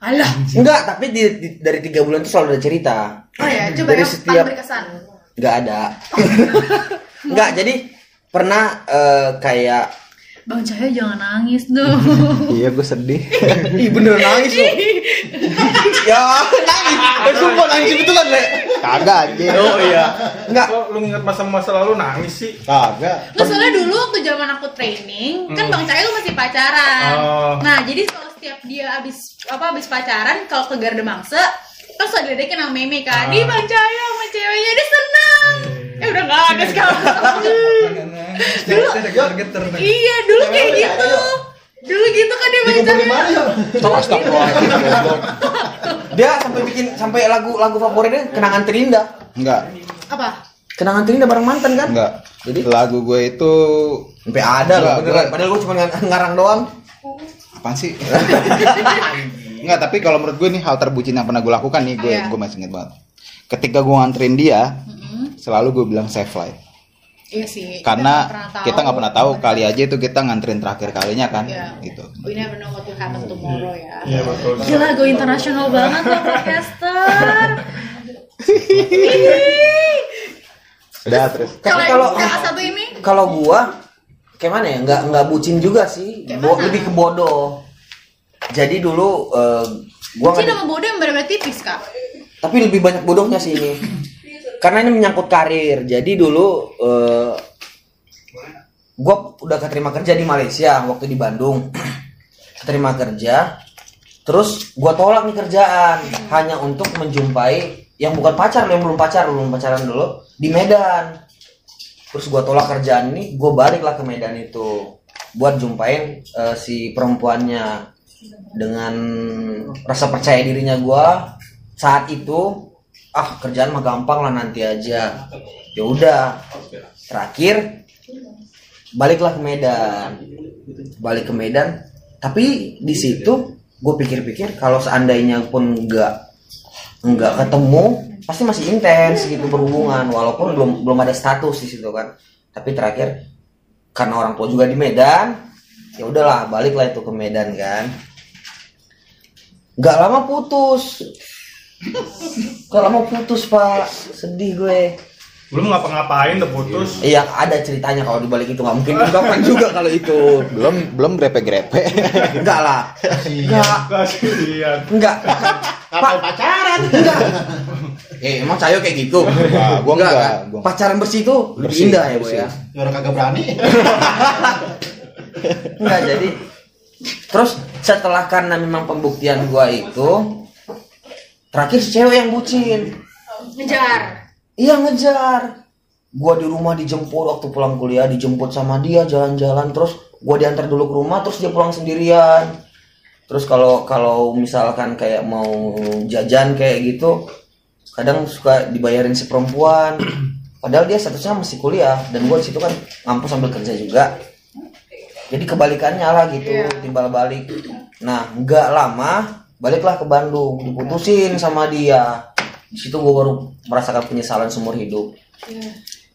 Alah. Enggak, tapi di, di- dari tiga bulan itu selalu ada cerita. Oh ya, coba Dari yang setiap- paling berkesan. Nggak ada. Enggak, jadi pernah eh, kayak Bang Cahyo jangan nangis dong. Iya, gue sedih. Ih bener nangis loh. ya nangis. Eh, sumpah nangis betulan le. Kagak anjing. Oh iya. Enggak. Kok lu nginget masa-masa lalu nangis sih? Kagak. Nggak soalnya dulu waktu zaman aku training, kan Bang Cahyo masih pacaran. Oh. Nah, jadi kalau setiap dia abis apa abis pacaran, kalau ke Garda Mangsa, kan suka diledekin sama Meme kan. Ih, Bang Cahyo sama ceweknya dia senang. Eh udah nggak ada sekarang. Dulu iya, dulu kayak gitu. Dulu gitu kan dia ya? Astagfirullahaladzim. goblok. Dia sampai bikin sampai lagu lagu favoritnya kenangan terindah. Enggak, Apa? Kenangan terindah bareng mantan kan? enggak. Jadi? lagu gue itu Sampai ada loh Enggak, beneran. Padahal gue cuma ng- ngarang doang. apaan sih? Enggak, tapi kalau menurut gue nih hal terbucin yang pernah gue lakukan nih, gue Iya. gue masih inget banget. Ketika gue nganterin dia, selalu gue bilang safe flight. Iya sih. Karena nggak pernah tahu. kita nggak pernah tahu kali aja itu kita nganterin terakhir kalinya kan, Iya. gitu. We never know what will happen tomorrow ya. Iya betul. Gila, gue internasional banget loh podcaster. Udah terus. Kalau kalau- satu ini, Kalau gua kayak mana ya? Nggak nggak bucin juga sih. Mana? lebih ke bodoh. Jadi dulu eh, gua Cina nggak sama bodoh yang benar-benar tipis kak. tapi lebih banyak bodohnya sih ini. Karena ini menyangkut karir. Jadi dulu eh gua udah keterima kerja di Malaysia waktu di Bandung. keterima kerja. Terus gua tolak nih kerjaan hanya untuk menjumpai yang bukan pacar, yang belum pacar, belum pacaran dulu di Medan. Terus gua tolak kerjaan ini, gua baliklah ke Medan itu buat jumpain eh, si perempuannya dengan rasa percaya dirinya gua saat itu ah kerjaan mah gampang lah nanti aja. Ya udah. Terakhir baliklah ke Medan. Balik ke Medan. Tapi di situ gue pikir-pikir kalau seandainya pun nggak nggak ketemu pasti masih intens gitu berhubungan. Walaupun belum belum ada status di situ kan. Tapi terakhir karena orang tua juga di Medan ya udahlah baliklah itu ke Medan kan. Nggak lama putus nggak lama putus pak sedih gue Belum ngapa-ngapain udah putus. Iya ada ceritanya kalau dibalik itu nggak mungkin ungkapan juga kalau itu Belum belum grepe-grepe. enggak lah enggak enggak Ngapain pacaran? enggak eh emang cayo kayak gitu Enggak, gua enggak. kan? Gua- pacaran bersih itu lebih Bersih, indah ya bu bersih. ya Ya orang kagak berani. enggak jadi terus setelah karena memang pembuktian gua itu terakhir si cewek yang bucin Ngejar. Iya ngejar. Gua di rumah dijemput waktu pulang kuliah dijemput sama dia jalan-jalan terus gua diantar dulu ke rumah terus dia pulang sendirian. Terus kalau kalau misalkan kayak mau jajan kayak gitu kadang suka dibayarin si perempuan. Padahal dia statusnya masih kuliah dan gua situ kan ngampus sambil kerja juga. Jadi kebalikannya lah gitu, timbal balik. Nah, nggak lama baliklah ke Bandung, diputusin sama dia. Di situ gue baru merasakan penyesalan seumur hidup.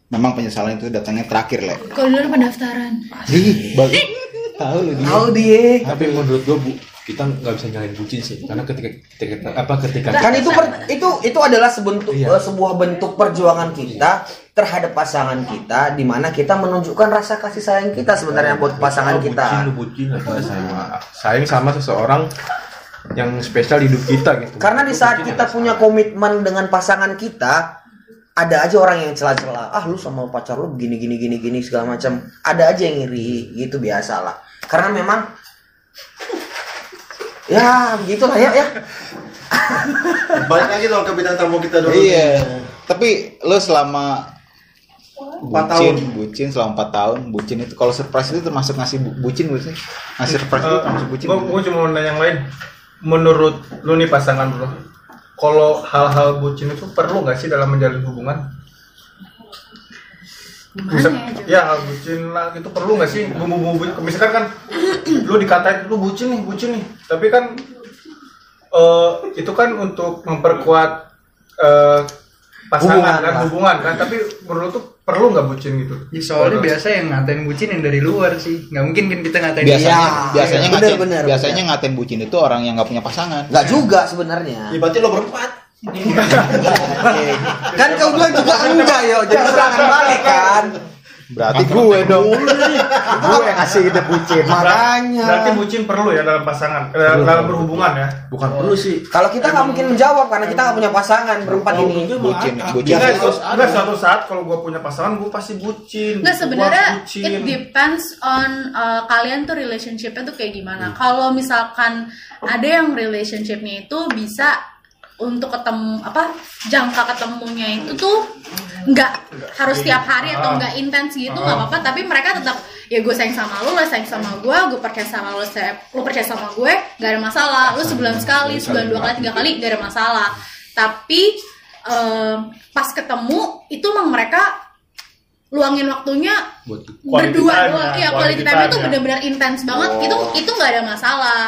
Memang penyesalan itu datangnya terakhir, Le. Kalau dulu pendaftaran. Ih, bagus. Tahu lu dia. Tahu dia. Tapi menurut gua bu, kita nggak bisa nyalain bucin sih, karena ketika ketika apa ketika Kan itu per- itu itu adalah sebentuk Iya. eh, sebuah bentuk perjuangan kita terhadap pasangan kita di mana kita menunjukkan rasa kasih sayang kita sebenarnya buat pasangan Bucin, kita. lu bucin apa sama sayang sama seseorang yang spesial di hidup kita gitu. Karena di saat Bucin kita ya. punya komitmen dengan pasangan kita, ada aja orang yang celah-celah. Ah, lu sama pacar lu begini gini gini gini segala macam. Ada aja yang iri, gitu biasalah. Karena memang ya begitulah ya ya. Balik lagi dong ke bintang tamu kita dulu. Iya. Tapi lu selama Empat bucin, tahun. bucin selama 4 tahun, bucin itu kalau surprise itu termasuk ngasih bu- bucin bukan sih? Ngasih surprise itu termasuk bucin. gue gue cuma mau nanya yang lain menurut lu nih pasangan bro kalau hal-hal bucin itu perlu nggak sih dalam menjalin hubungan? Misal- ya, ya hal bucin lah itu perlu nggak sih? Bumbu-bumbu misalkan kan lu dikatain lu bucin nih bucin nih. Tapi kan eh, itu kan untuk memperkuat eh, pasangan Hubungan kan hubungan kan. Tapi menurut lu tuh perlu nggak bucin gitu Ya, soalnya biasa yang ngatain bucin yang dari luar sih nggak mungkin kan kita ngatain biasanya Iya, biasanya bener, ngatain bener, biasanya ngatain bucin itu orang yang nggak punya pasangan. Nggak juga sebenarnya. Ya berarti lo berempat. kan kau bilang juga enggak yo, jadi serangan balik kan. Berarti gue dong. gue yang ngasih ide bucin. Makanya. berarti bucin perlu ya dalam pasangan eh, dalam berhubungan ya Bukan perlu sih. Kalau kita nggak mungkin menjawab karena kita nggak punya pasangan berempat ini. Bucin, bucin. Enggak, suatu, enggak suatu saat kalau gue punya pasangan gue pasti bucin. Nggak Gua sebenarnya bucin. it depends on uh, kalian tuh relationshipnya tuh kayak gimana. Kalau misalkan ada yang relationshipnya itu bisa untuk ketemu apa jangka ketemunya itu tuh nggak harus tiap hari atau nggak intens gitu nggak apa-apa. Tapi mereka tetap ya gue sayang sama lu lo sayang sama gue gue percaya sama lo lo percaya sama gue nggak ada masalah. Lu sebulan sekali sebulan dua kali tiga kali nggak ada masalah. Tapi em, pas ketemu itu emang mereka luangin waktunya Quality berdua doang. ya, ya quality time time itu benar-benar intens banget. Oh. itu itu nggak ada masalah.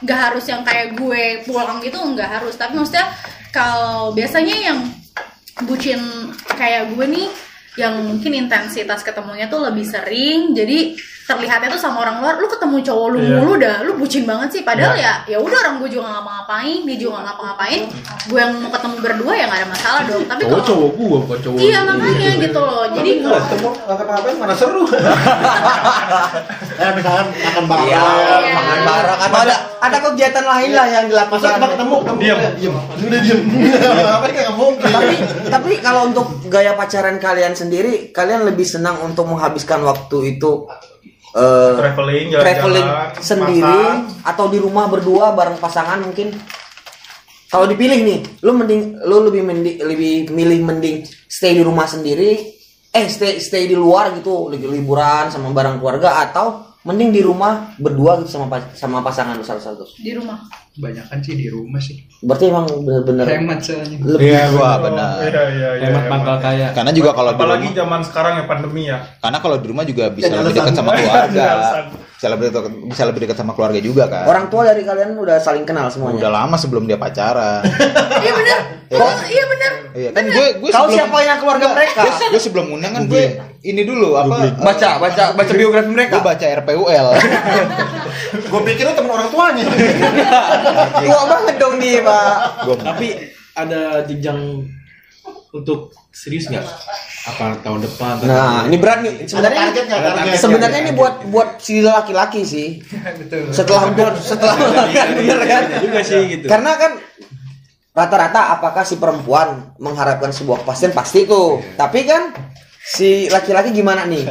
Nggak harus yang kayak gue pulang gitu nggak harus. Tapi maksudnya kalau biasanya yang bucin kayak gue nih yang mungkin intensitas ketemunya tuh lebih sering. Jadi terlihatnya tuh sama orang luar lu ketemu cowok lu Iya. mulu dah lu bucin banget sih padahal ya ya udah orang gue juga nggak ngapa-ngapain dia juga nggak ngapa-ngapain gue yang mau ketemu berdua ya nggak ada masalah dong tapi cowok kalau cowok gua bukan cowok iya makanya gitu loh jadi nggak ketemu nggak ngapain mana seru. eh misalkan makan bareng. Iya, Iya. makan bareng atau ada ada kegiatan lain lah yang Masa dilakukan. kita ketemu kamu Diam. Lu udah diem. Apa kayak nggak mungkin. tapi tapi kalau untuk gaya pacaran kalian sendiri kalian lebih senang untuk menghabiskan waktu itu eh, Traveling, jalan-jalan, traveling sendiri makan. atau di rumah berdua bareng pasangan mungkin kalau dipilih nih lu mending lu lebih mending lebih milih mending stay di rumah sendiri eh stay stay di luar gitu lagi liburan sama bareng keluarga atau mending di rumah berdua gitu sama pa- sama pasangan lu satu-satu di rumah Kebanyakan sih di rumah sih. berarti emang bener-bener Hemat soalnya. lebih Iya, gua benar. Iya, iya, iya. hemat iya, pangkal iya. kaya Karena juga kalau di Apalagi rumah, zaman sekarang ya pandemi ya. karena kalau di rumah juga bisa Jadi lebih dekat sama keluarga. Bisa lebih dekat, bisa lebih dekat sama keluarga juga kan. orang tua dari kalian udah saling kenal semuanya? Udah lama sebelum dia pacaran. iya bener. Oh, iya bener. Iya kan? Gue gue kau sebelum siapa yang keluarga mereka? gue, gue sebelum undang kan gue ini dulu apa baca baca baca biografi gue mereka baca RPUL. Gue pikir itu temen orang tuanya. tua banget dong nih pak. Tapi ada jenjang untuk serius nggak? Apa tahun depan nah ini berat nih. Sebenarnya target nggak? Target? sebenarnya ini buat buat si laki-laki sih. Betul. setelah untuk setelah kan bener kan Ada juga sih gitu. Karena kan rata-rata apakah si perempuan mengharapkan sebuah kepastian? Pasti tuh. Tapi kan si laki-laki gimana nih.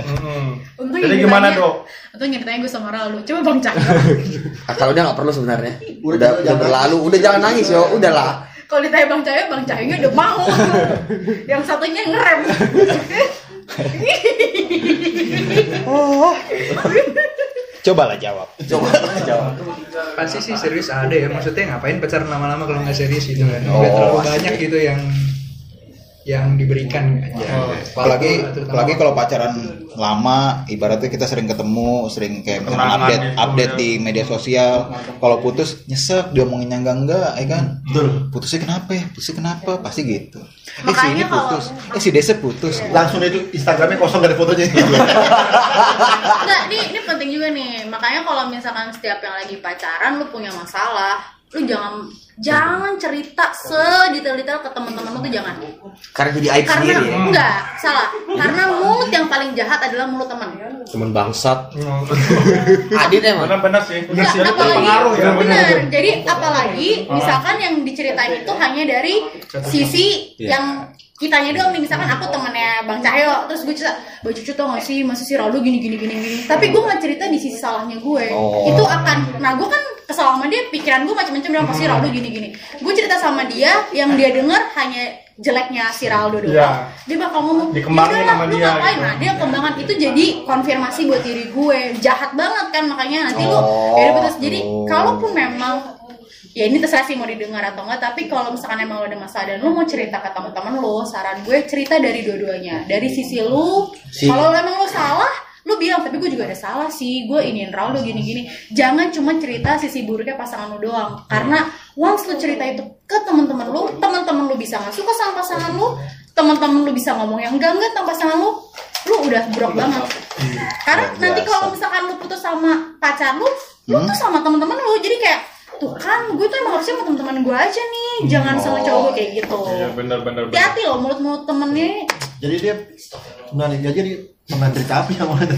Untung Jadi gimana dok? Untung ceritanya gue sama Ralu. Coba Bang Cak. Kalau udah nggak perlu sebenarnya. Udah, udah udah jangan berlalu. Udah jangan nangis yo. Udahlah Kalau ditanya Bang Cahyo, Bang Cahyonya udah mau. yang satunya ngerem. Cobalah jawab. coba jawab Pasti sih serius ada ya. Maksudnya ngapain pacaran lama-lama kalau nggak serius gitu kan? Oh, terlalu banyak gitu yang yang diberikan. Aja. Oh, apalagi Terutama apalagi kalau pacaran lama ibaratnya kita sering ketemu sering kayak misalkan Kenangan update gitu, update ya. di media sosial. Kalau putus nyesek dia yang enggak enggak ya kan? Betul. putusnya kenapa ya? Putusnya kenapa? Pasti gitu. Eh si Makanya ini kalau- putus. Eh si Desa putus. Langsung itu Instagramnya kosong dari fotonya. Enggak, ini ini penting juga nih. Makanya kalau misalkan setiap yang lagi pacaran lu punya masalah, lu jangan jangan cerita sedetail-detail ke teman-teman lu tuh jangan. karena jadi aib Karena sendiri ya. enggak, salah. Karena mulut yang paling jahat adalah mulut teman. teman bangsat adit emang Benar-benar sih. Benar sih. Jadi apalagi pengaruh ya. benar. Jadi apalagi misalkan yang diceritain itu hanya dari sisi yang kitanya doang nih misalkan aku temennya Bang Cahyo terus gue cerita Bang Cucu tau gak sih masa si Ralu gini gini gini gini tapi gue nggak cerita di sisi salahnya gue Oh. itu akan nah gue kan kesal sama dia pikiran gue macam-macam bilang pasti Ralu gini gini gue cerita sama dia yang dia dengar hanya jeleknya si Ronaldo doang Iya. dia bakal ngomong Dikembangin "Yaudahlah, sama lu dia, ngapain gitu. nah dia kembangan itu jadi konfirmasi buat diri gue jahat banget kan makanya nanti lu Oh. ya udah putus jadi kalaupun memang ya ini terserah sih mau didengar atau enggak tapi kalau misalkan emang lo ada masalah dan lu mau cerita ke teman-teman lo saran gue cerita dari dua-duanya. Dari sisi lu Si- kalau emang lo salah lu bilang tapi gue juga ada salah sih gue iniin Ronaldo gini-gini. Jangan cuma cerita sisi buruknya pasangan lu doang karena once lu cerita itu ke teman-teman lu teman-teman lu bisa nggak suka sama pasangan lu teman-teman lu bisa ngomong yang enggak enggak tentang pasangan lu lu udah brok banget. karena nanti kalau misalkan lu putus sama pacar lu lu tuh sama teman-teman lu jadi kayak tuh kan gue tuh emang harusnya sama teman-teman gue aja nih jangan sama cowok gue kayak gitu Iya bener bener bener. hati-hati loh mulut-mulut temennya Jadi dia sebenarnya dia jadi pemain cerita api yang mana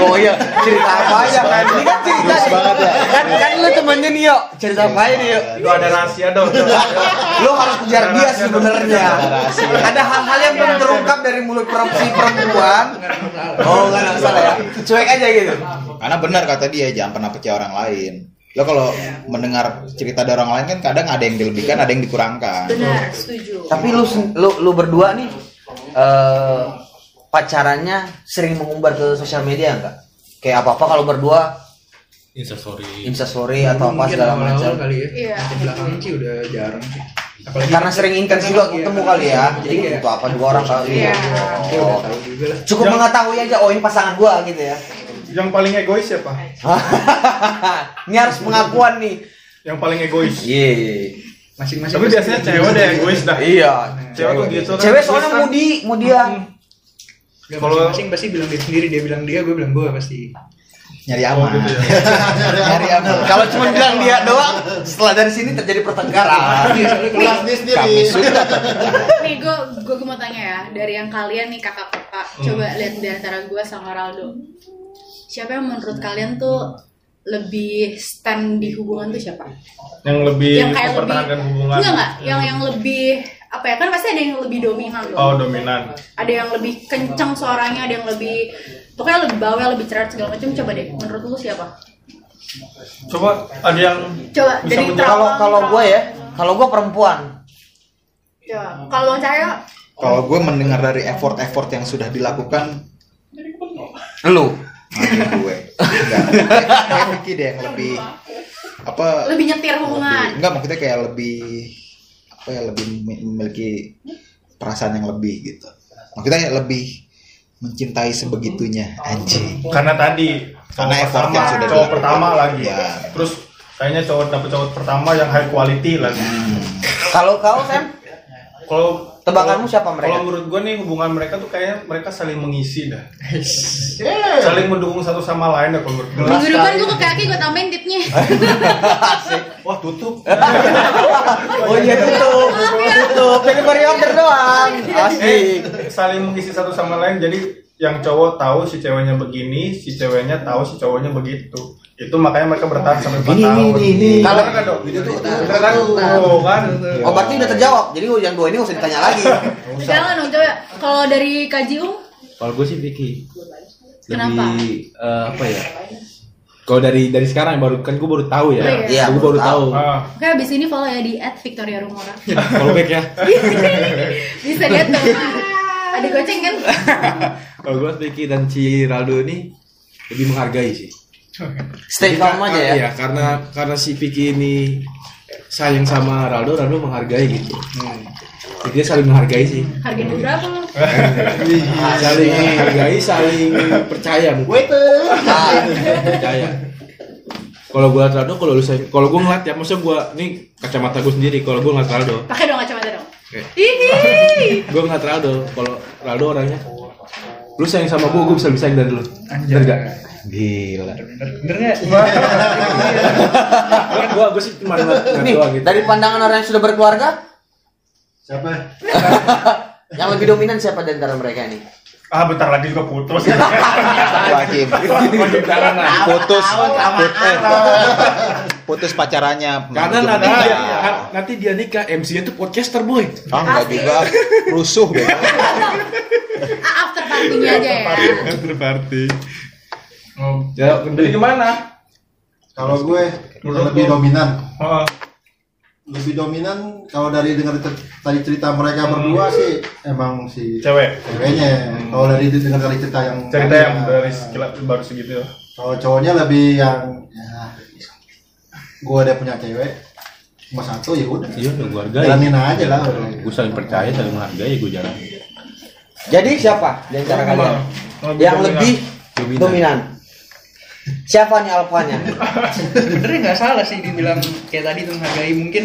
Oh iya, cerita apa aja kan? Ini kan cerita banget ya. Kan kan lu temennya nih yuk, cerita apa aja nih yuk. Lu ada rahasia dong. Lu harus kejar dia sebenarnya. Ada hal-hal yang belum terungkap dari mulut perempuan perempuan. Oh nggak ada masalah ya. Cuek aja gitu. Karena benar kata dia jangan pernah percaya orang lain. Lo kalau mendengar cerita dari orang lain kan kadang ada yang dilebihkan, ada yang dikurangkan. benar setuju Tapi lu lu lu berdua nih eh pacarannya sering mengumbar ke sosial media enggak? Kayak apa-apa kalau berdua Instastory. instastory atau apa segala macam. kali ya Iya. Di belakang sih udah jarang sih apalagi Karena sering intens juga Iya. ketemu kali ya. Jadi Iya. itu apa dua orang kali. Iya. lah Cukup mengetahui aja oh ini pasangan gua gitu ya. Yang paling egois siapa? ini harus pengakuan nih. Yang paling egois. Iya. masing-masing Tapi biasanya cewek deh egois dah. Iya. Cewek tuh gitu kan. Cewek soalnya kan. mudi, mudian. Nggak, Kalau- masing-masing pasti bilang diri sendiri dia bilang dia gue bilang gue pasti Nyari aman. gitu ya. Nyari aman. Kalau cuma bilang dia doang, setelah dari sini terjadi pertengkaran. kelas dia sendiri nih gue gue mau tanya ya dari yang kalian nih kakak-kakak coba lihat di antara gue sama Raldo siapa yang menurut kalian tuh lebih stand di hubungan tuh siapa Yang lebih yang kayak lebih hubungan. enggak enggak yang yang lebih apa ya kan pasti ada yang lebih dominan dong Oh dominan. ada yang lebih kencang suaranya ada yang lebih pokoknya lebih bawel lebih cerah segala macam coba deh menurut lu siapa Coba ada yang coba Bisa dari. Kalau kalau gue ya, kalau gue perempuan. coba kalau bang Cahyo Kalau gue mendengar dari effort-effort yang sudah dilakukan, Lu. Mati gue. Enggak. Vicky deh yang lebih apa? lebih nyetir hubungan lebih- enggak maksudnya kayak lebih apa ya lebih mem- memiliki perasaan yang lebih gitu. Maksudnya lebih mencintai sebegitunya anjing. karena tadi Karena cowok effort pertama, yang sudah cowok dilakukan. pertama lagi. Ya. Terus kayaknya cowok dapet cowok pertama yang high quality lagi. Kalau kau Sam, Kalau Tebakanmu siapa mereka? Kalau menurut gue nih hubungan mereka tuh kayaknya mereka saling mengisi dah. saling mendukung satu sama lain dah kalau menurut gue. minggu depan gue ke kaki gue tambahin tipnya Wah tutup. oh iya tutup, tutup. Jadi beri order doang. Asik. Eh, saling mengisi satu sama lain jadi yang cowok tahu si ceweknya begini, si ceweknya tahu si cowoknya begitu. Itu makanya mereka bertahan sampai 4 Ini, tahun. ini, ini. Kalau kan dok, itu tuh kan? Kan. Oh berarti udah terjawab. Jadi yang dua ini nggak usah ditanya lagi. jangan dong coba kalau dari kaji um Kalau gue sih Vicky. Lebih Kenapa? eh, apa ya? Kalau dari dari sekarang baru kan gue baru tahu ya. Oh, iya. gue baru tahu. Ah, Oke abis ini follow ya di @victoriarumora Follow back ya. bisa lihat tuh ada goceng kan Kalau gue Vicky dan si Raldo ini lebih menghargai sih. Stay calm aja ya. Iya, karena karena si Vicky ini sayang sama Raldo, Raldo menghargai gitu. Jadi dia saling menghargai sih. harganya berapa lo saling menghargai, saling percaya mungkin. Waiter. percaya. Kalau gue ngeliat Raldo, kalau lu sayang, kalau gue ngeliat ya, maksudnya gue ini kacamata gue sendiri. Kalau gue ngeliat Raldo, pakai dong kacamata dong. Hihi. gue ngeliat Raldo. Kalau Raldo orangnya, lu sayang sama gue, gue bisa bisa sayang dari lu. Bener gak? Gila. bener nggak Gue gue sih cuma Nih, doang gitu. dari pandangan orang yang sudah berkeluarga, Siapa? yang lebih dominan siapa di antara mereka ini? ah bentar lagi juga putus. Wajib. Jangan lah. Putus. Put, eh, putus pacarannya. Karena nanti dia, nikah. kan- nanti dia nikah, MC-nya tuh podcaster boy. Ah, enggak juga. Rusuh deh. After partinya aja ya Berparti. Oh, Ya, Jadi gimana? Kalau gue Menurut lebih lu? dominan. Oh, lebih dominan kalau dari dengar cer- tadi cerita mereka berdua sih emang si Cewek. ceweknya. Kalau dari dengar dari cerita yang Cerita tadi yang ya, dari sekilas baru segitu. Kalau cowoknya lebih yang ya gue ada punya cewek cuma satu ya udah. Iya, udah gua hargai. Jalanin aja lah. Gue saling percaya, saling menghargai, gue jalan. Jadi siapa di antara kalian yang dominan. lebih Dominan. dominan? Siapa nih alfanya? sebenarnya nggak salah sih dibilang kayak tadi tuh menghargai mungkin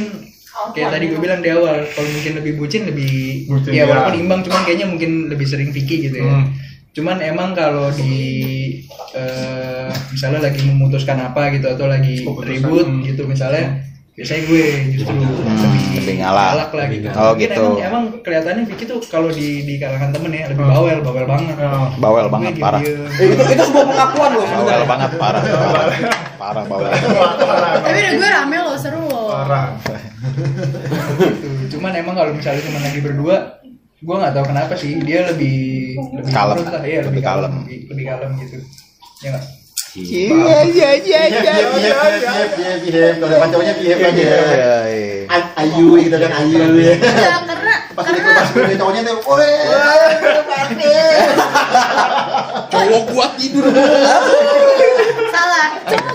kayak tadi gue bilang di awal kalau mungkin lebih bucin lebih Bucin, ya ya. walaupun imbang cuman kayaknya mungkin lebih sering Vicky gitu ya Hmm. cuman emang kalau di eh, misalnya lagi memutuskan apa gitu atau lagi Keputusan, ribut hmm. gitu misalnya biasanya gue justru lebih ngalah. galak lah gitu. Oh, Mungkin gitu. Emang, emang kelihatannya Vicky tuh kalau di di kalangan temen ya lebih bawel, bawel banget. Oh. Bawel Gue banget, parah. Eh, itu itu sebuah pengakuan loh Bawel sebenarnya. banget, parah. Parah, parah bawel. Tapi udah gue rame loh, seru loh. Parah. Gitu. Cuman emang kalau misalnya cuma lagi berdua, gue nggak tahu kenapa sih dia lebih lebih Kalem. lah, iya, Lebih lebih, kalem. kalem, lebih, lebih kalem gitu. Ya nggak? Iya, iya, iya, iya. Kalau aja. Iya, iya. A- Ayu gitu kan ayu ya. Karena Pas di karena pas di cowoknya tuh, woi, Cowok gua tidur. salah. Cuma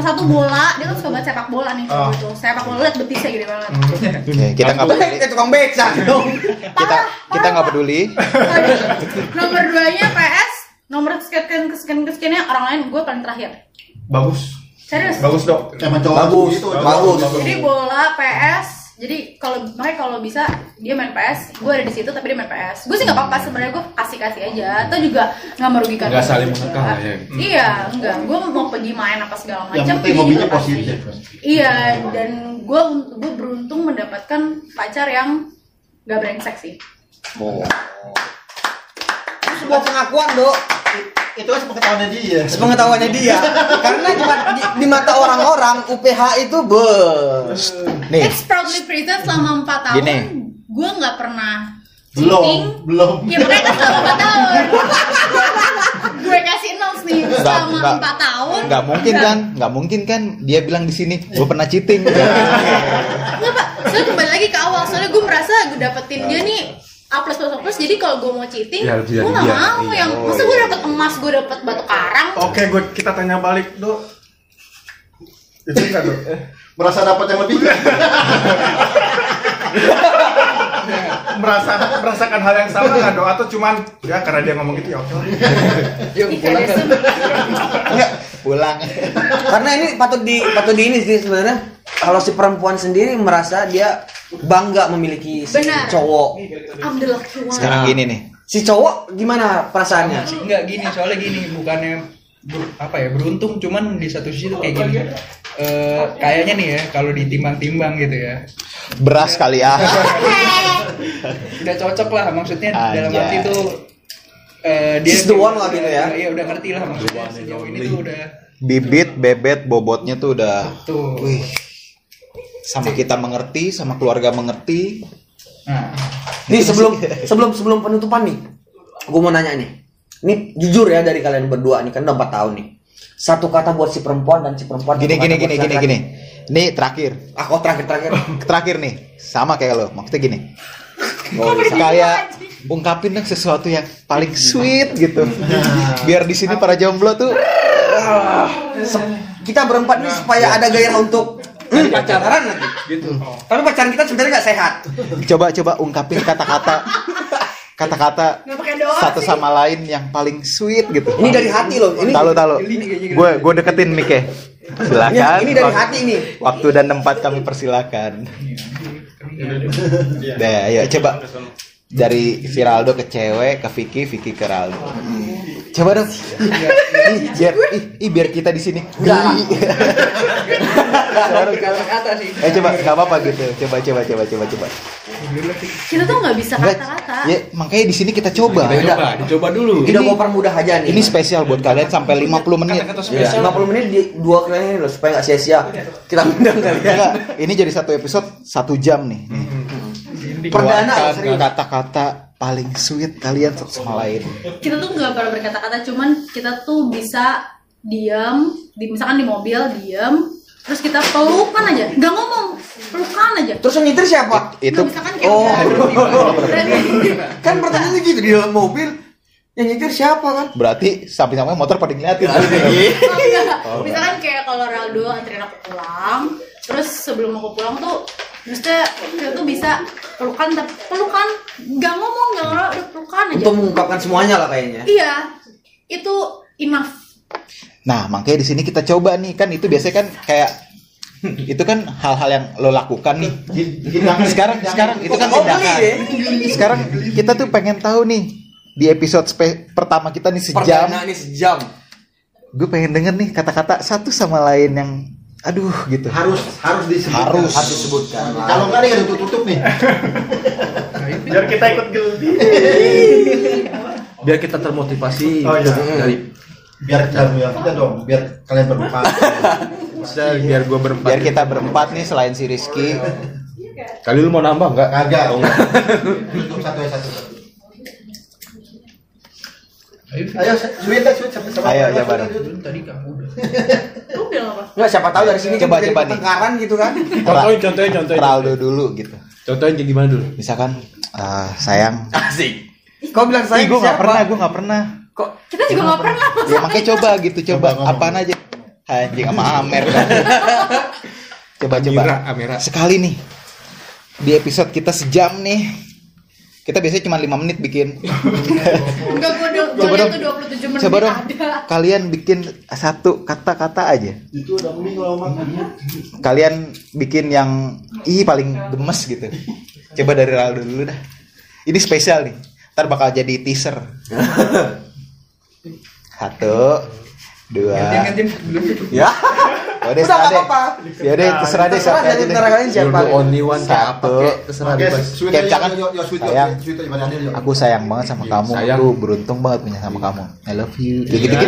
nomor satu bola, dia kan suka banget sepak bola nih. Oh. Gitu. Sepak bola liat betisnya gede banget. Oke, kita nggak peduli. Kayak tukang beca dong. Kita kita nggak peduli. Aduh. nomor duanya PS, nomor sekian sekian sekiannya orang lain gue paling terakhir. Bagus. Serius. Bagus dok. emang cowok Bagus, gitu. bagus. Jadi bola PS jadi kalau makanya kalau bisa dia main PS, gue ada di situ tapi dia main PS. Gue sih nggak apa-apa sebenarnya gue kasih kasih aja. Atau juga nggak merugikan. Nggak saling mengekang ya. Iya, enggak. Gue mau pergi main apa segala macam. Yang penting hobinya positif. Iya, dan gue gue beruntung mendapatkan pacar yang gak brengsek sih. Oh. Itu sebuah pengakuan, Dok. Itu kan sepengetahuannya dia. Sepengetahuannya dia. Karena di, di, di mata orang-orang UPH itu bes. Nih, Ex proudly present selama 4 tahun. Gini. Gue nggak pernah Belum, cheating. belum. Ya makanya kan selama 4 tahun. gue kasih notes nih selama nggak. 4 tahun. nggak mungkin kan? Nggak mungkin kan? Dia bilang di sini, gue pernah cheating. Enggak pak, soalnya kembali lagi ke awal Soalnya gue merasa gue dapetin dia nih A plus plus plus jadi kalau gue mau cheating Ya, gue dari gak dia. mau Iya. yang masa gue dapet emas gue dapet batu karang Oke, gue kita tanya balik dok. Itu enggak dok? Eh, Merasa dapat yang lebih. merasa merasakan hal yang sama nggak dok? Atau cuman ya karena dia ngomong gitu ya oke lah. Yuk pulang kan. Enggak, pulang. Karena ini patut di patut di ini sih sebenarnya. Kalau si perempuan sendiri merasa dia bangga memiliki si Benar. cowok. Sekarang gini nih. Si cowok gimana perasaannya? Enggak gini, soalnya gini, bukannya ber- apa ya beruntung, cuman di satu sisi tuh kayak gini. Eh, kayaknya nih ya, kalau ditimbang-timbang gitu ya, Beras kali ya. udah cocok lah. Maksudnya dalam arti tuh eh, dia She's the one lah gitu ya. Iya udah ngerti lah maksudnya sejauh ini tuh udah Bibit, bebet, bobotnya tuh udah tuh. Wih. sama kita mengerti, sama keluarga mengerti. Nah, Nih sebelum sebelum sebelum penutupan nih, gue mau nanya nih. Ini jujur ya dari kalian berdua nih kan udah 4 tahun nih. Satu kata buat si perempuan dan si perempuan. Gini gini gini gini gini. Ini terakhir. Ah, kok terakhir terakhir. Terakhir nih. Sama kayak lo. Maksudnya gini. Kayak ungkapin dong sesuatu yang paling sweet gitu. Biar di sini para jomblo tuh Se- kita berempat nih supaya ada gairah untuk hmm, pacaran nanti. Gitu. Tapi pacaran kita sebenarnya nggak sehat. coba coba ungkapin kata-kata kata-kata satu sih. sama lain yang paling sweet gitu. Ini dari hati loh. Ini Tahu tahu. Gue gue deketin Mike. ini, Silakan. ini dari Wak- hati ini. Waktu dan tempat kami persilakan. Deh, ayo coba dari Viraldo ke cewek, ke Vicky, Vicky ke Raldo. Coba dong. Ih, biar, ih, ih, biar kita di sini. Coba kata sih. Eh coba, nggak apa-apa gitu. Coba, coba, coba, coba, coba. Kita tuh nggak bisa kata-kata ya, makanya di sini kita coba. Kita coba, dicoba dulu. Udah mau permudah aja nih. Ini spesial buat kalian sampai 50 menit. Kata-kata Ya, spesial. 50 menit di dua kali ini loh supaya nggak sia-sia. Kita undang kalian. Ini jadi satu episode satu jam nih. nih. Perdana kata-kata paling sweet kalian satu sama lain. kita tuh nggak pernah berkata-kata cuman kita tuh bisa diam di misalkan di mobil diam terus kita pelukan aja nggak ngomong pelukan aja Terus yang nyetir siapa? Itu Nggak, misalkan kayak Oh. Kan pertanyaannya gitu di dalam mobil. Yang nyetir siapa kan? berarti samping-samping motor pada ngeliatin. Oh, enggak. Misalkan kayak kalau Raldo anterin aku pulang, terus sebelum aku pulang tuh Maksudnya kita tuh bisa pelukan, tapi pelukan nggak ngomong, nggak ngomong, udah pelukan aja. Untuk mengungkapkan semuanya lah kayaknya. Iya, itu enough. Nah, makanya di sini kita coba nih kan itu biasanya kan kayak itu kan hal-hal yang lo lakukan nih. Sekarang sekarang itu kan tindakan. Sekarang kita tuh pengen tahu nih di episode spe- pertama kita nih sejam. Perdana ini sejam. Gue pengen denger nih kata-kata satu sama lain yang aduh gitu. harus harus disebutkan. Harus. Harus disebutkan. Kalau nggak nih tutup tutup nih. Biar kita ikut gildi. biar kita termotivasi Oh, iya. dari Biar bilang kita dong, biar kalian berempat. bisa biar gua berempat Biar kita berempat nih selain si Rizky. kali lu mau nambah nggak Kagak. Oh. Tutup satu ya satu. Ayo, Ayo, sweet dah, sweet sampai sama. Ayo, Jabar. tadi kamu udah. Lu bilang apa? Enggak siapa tahu dari sini Coba, kan jadi coba nih. pertengkaran gitu kan. contohin contohin contohin Raldo dulu gitu. contohin kayak gimana dulu Misalkan ah, sayang. Asik. Kau bilang Ih, saya gue nggak siapa? pernah, gue nggak pernah. Kok Kita juga nggak pernah. Ya makanya coba gitu, coba, Coba apaan aja. Anjing sama Amer. coba coba. Amira. Sekali nih. Di episode kita sejam nih. Kita biasanya cuma 5 menit bikin. Enggak, gue udah Coba dong. tuh 27 menit Coba dong. ada. Kalian bikin satu kata-kata aja. Itu udah mending kalau makan. Kalian bikin yang ih paling gemes gitu. Coba dari Raldo dulu dah. Ini spesial nih. Ntar bakal jadi teaser. Satu, dua. Ya? Udah terserah nggak apa-apa. Ya deh, terserah deh Terserah siapa dari deh. antara kalian siapa? the only one kayak apa Satu. kayak terserah Oke, bebas sweet, yo, sayang. Aku sayang banget sama Iya, kamu. Aku beruntung banget punya sama kamu. I love you. Gitu-gitu.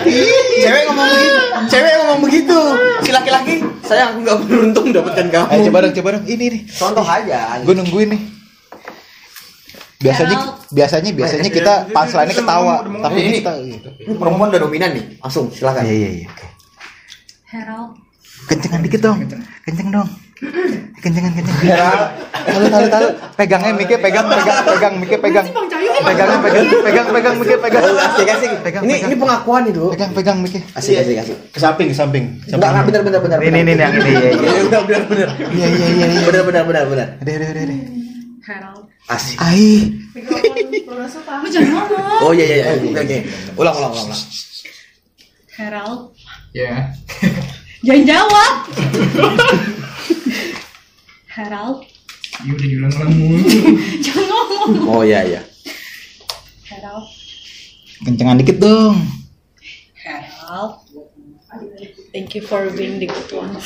Cewek ngomong begitu. Cewek ngomong begitu. Si laki-laki, sayang aku nggak beruntung dapatkan kamu. Ayo coba dong, coba dong. Ini nih. Contoh aja. Gue nungguin nih. Biasanya biasanya biasanya kita punchline-nya ketawa, tapi Ini- ini kita Ini perempuan udah dominan nih. Langsung silakan. Iya iya iya. oke. Kencengan dikit dong. Kenceng dong. Kencengan kenceng. Tahu tahu tahu. Pegangnya mikir pegang pegang pegang mikir pegang. Pegangnya pegang pegang pegang mikir pegang. Asik asik. Pegang Ini ini pengakuan itu. Pegang pegang mikir. Asik asik asik. Ke samping, ke samping. Enggak enggak benar benar benar. Ini ini yang ini ya. Iya benar benar. Iya iya iya iya. Benar benar benar benar. Udah udah udah. Herald. Asik. Ai. Lu jangan ngomong. Oh iya iya iya. Oke oke. Ulang ulang ulang. ulang. Herald. Ya. Jangan jawab. Herald. Iya udah diulang-ulang mulu. Jangan ngomong. Oh iya iya. Herald. Kencengan dikit dong. Herald. Thank you for being the good one.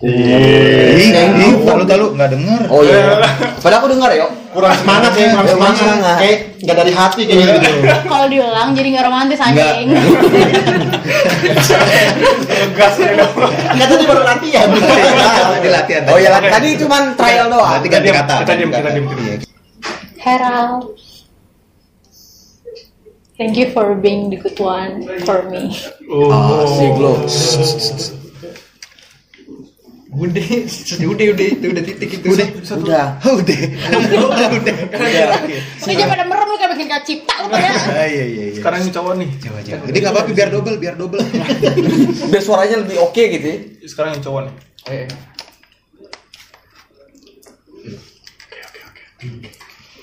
Ih, ih, tahu tahu nggak denger. Oh iya. Padahal aku dengar ya. Kurang semangat ya, kurang semangat. Kayak nggak dari hati kayak gitu. Kalau diulang jadi nggak romantis anjing. Nggak tadi baru latihan. Tadi latihan. Oh iya tadi cuman trial doang. Berarti ganti kata. Kita diam, kita diam. Iya. Herald. Thank you for being the good one for me. Asik lo. Udah, udah, udah, itu udah titik itu. Udah. Udah. Udah. Udah. Ini jangan pada merem lu kayak bikin kayak cipta lu pada. Ah, Iya iya iya. Sekarang ini cowok nih. Coba coba. Jadi nggak apa-apa biar double biar double. Biar suaranya lebih oke gitu ya. Sekarang yang cowok nih. Eh,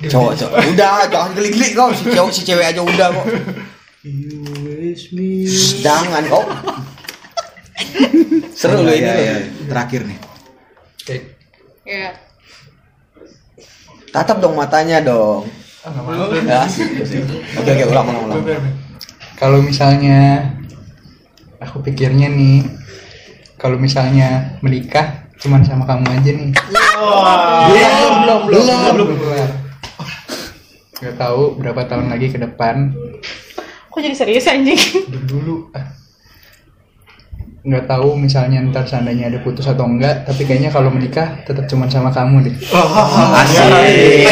Cowok cowok. Udah jangan gelik-gelik kau si cewek si cewek aja udah kok. Jangan kok. Seru ini. Iya, lo. iya. Terakhir nih. eh, Iya. Tatap dong matanya dong. ah. Ya. Oke oke ulang ulang ulang. Kalau misalnya aku pikirnya nih, kalau misalnya menikah cuman sama kamu aja nih. Belum belum belum. belum kelar. Gak tahu berapa tahun lagi ke depan. Kok jadi serius anjing? Dulu dulu. ah. Nggak tahu misalnya ntar seandainya ada putus atau enggak, tapi kayaknya kalau menikah tetap cuman sama kamu deh. Asik.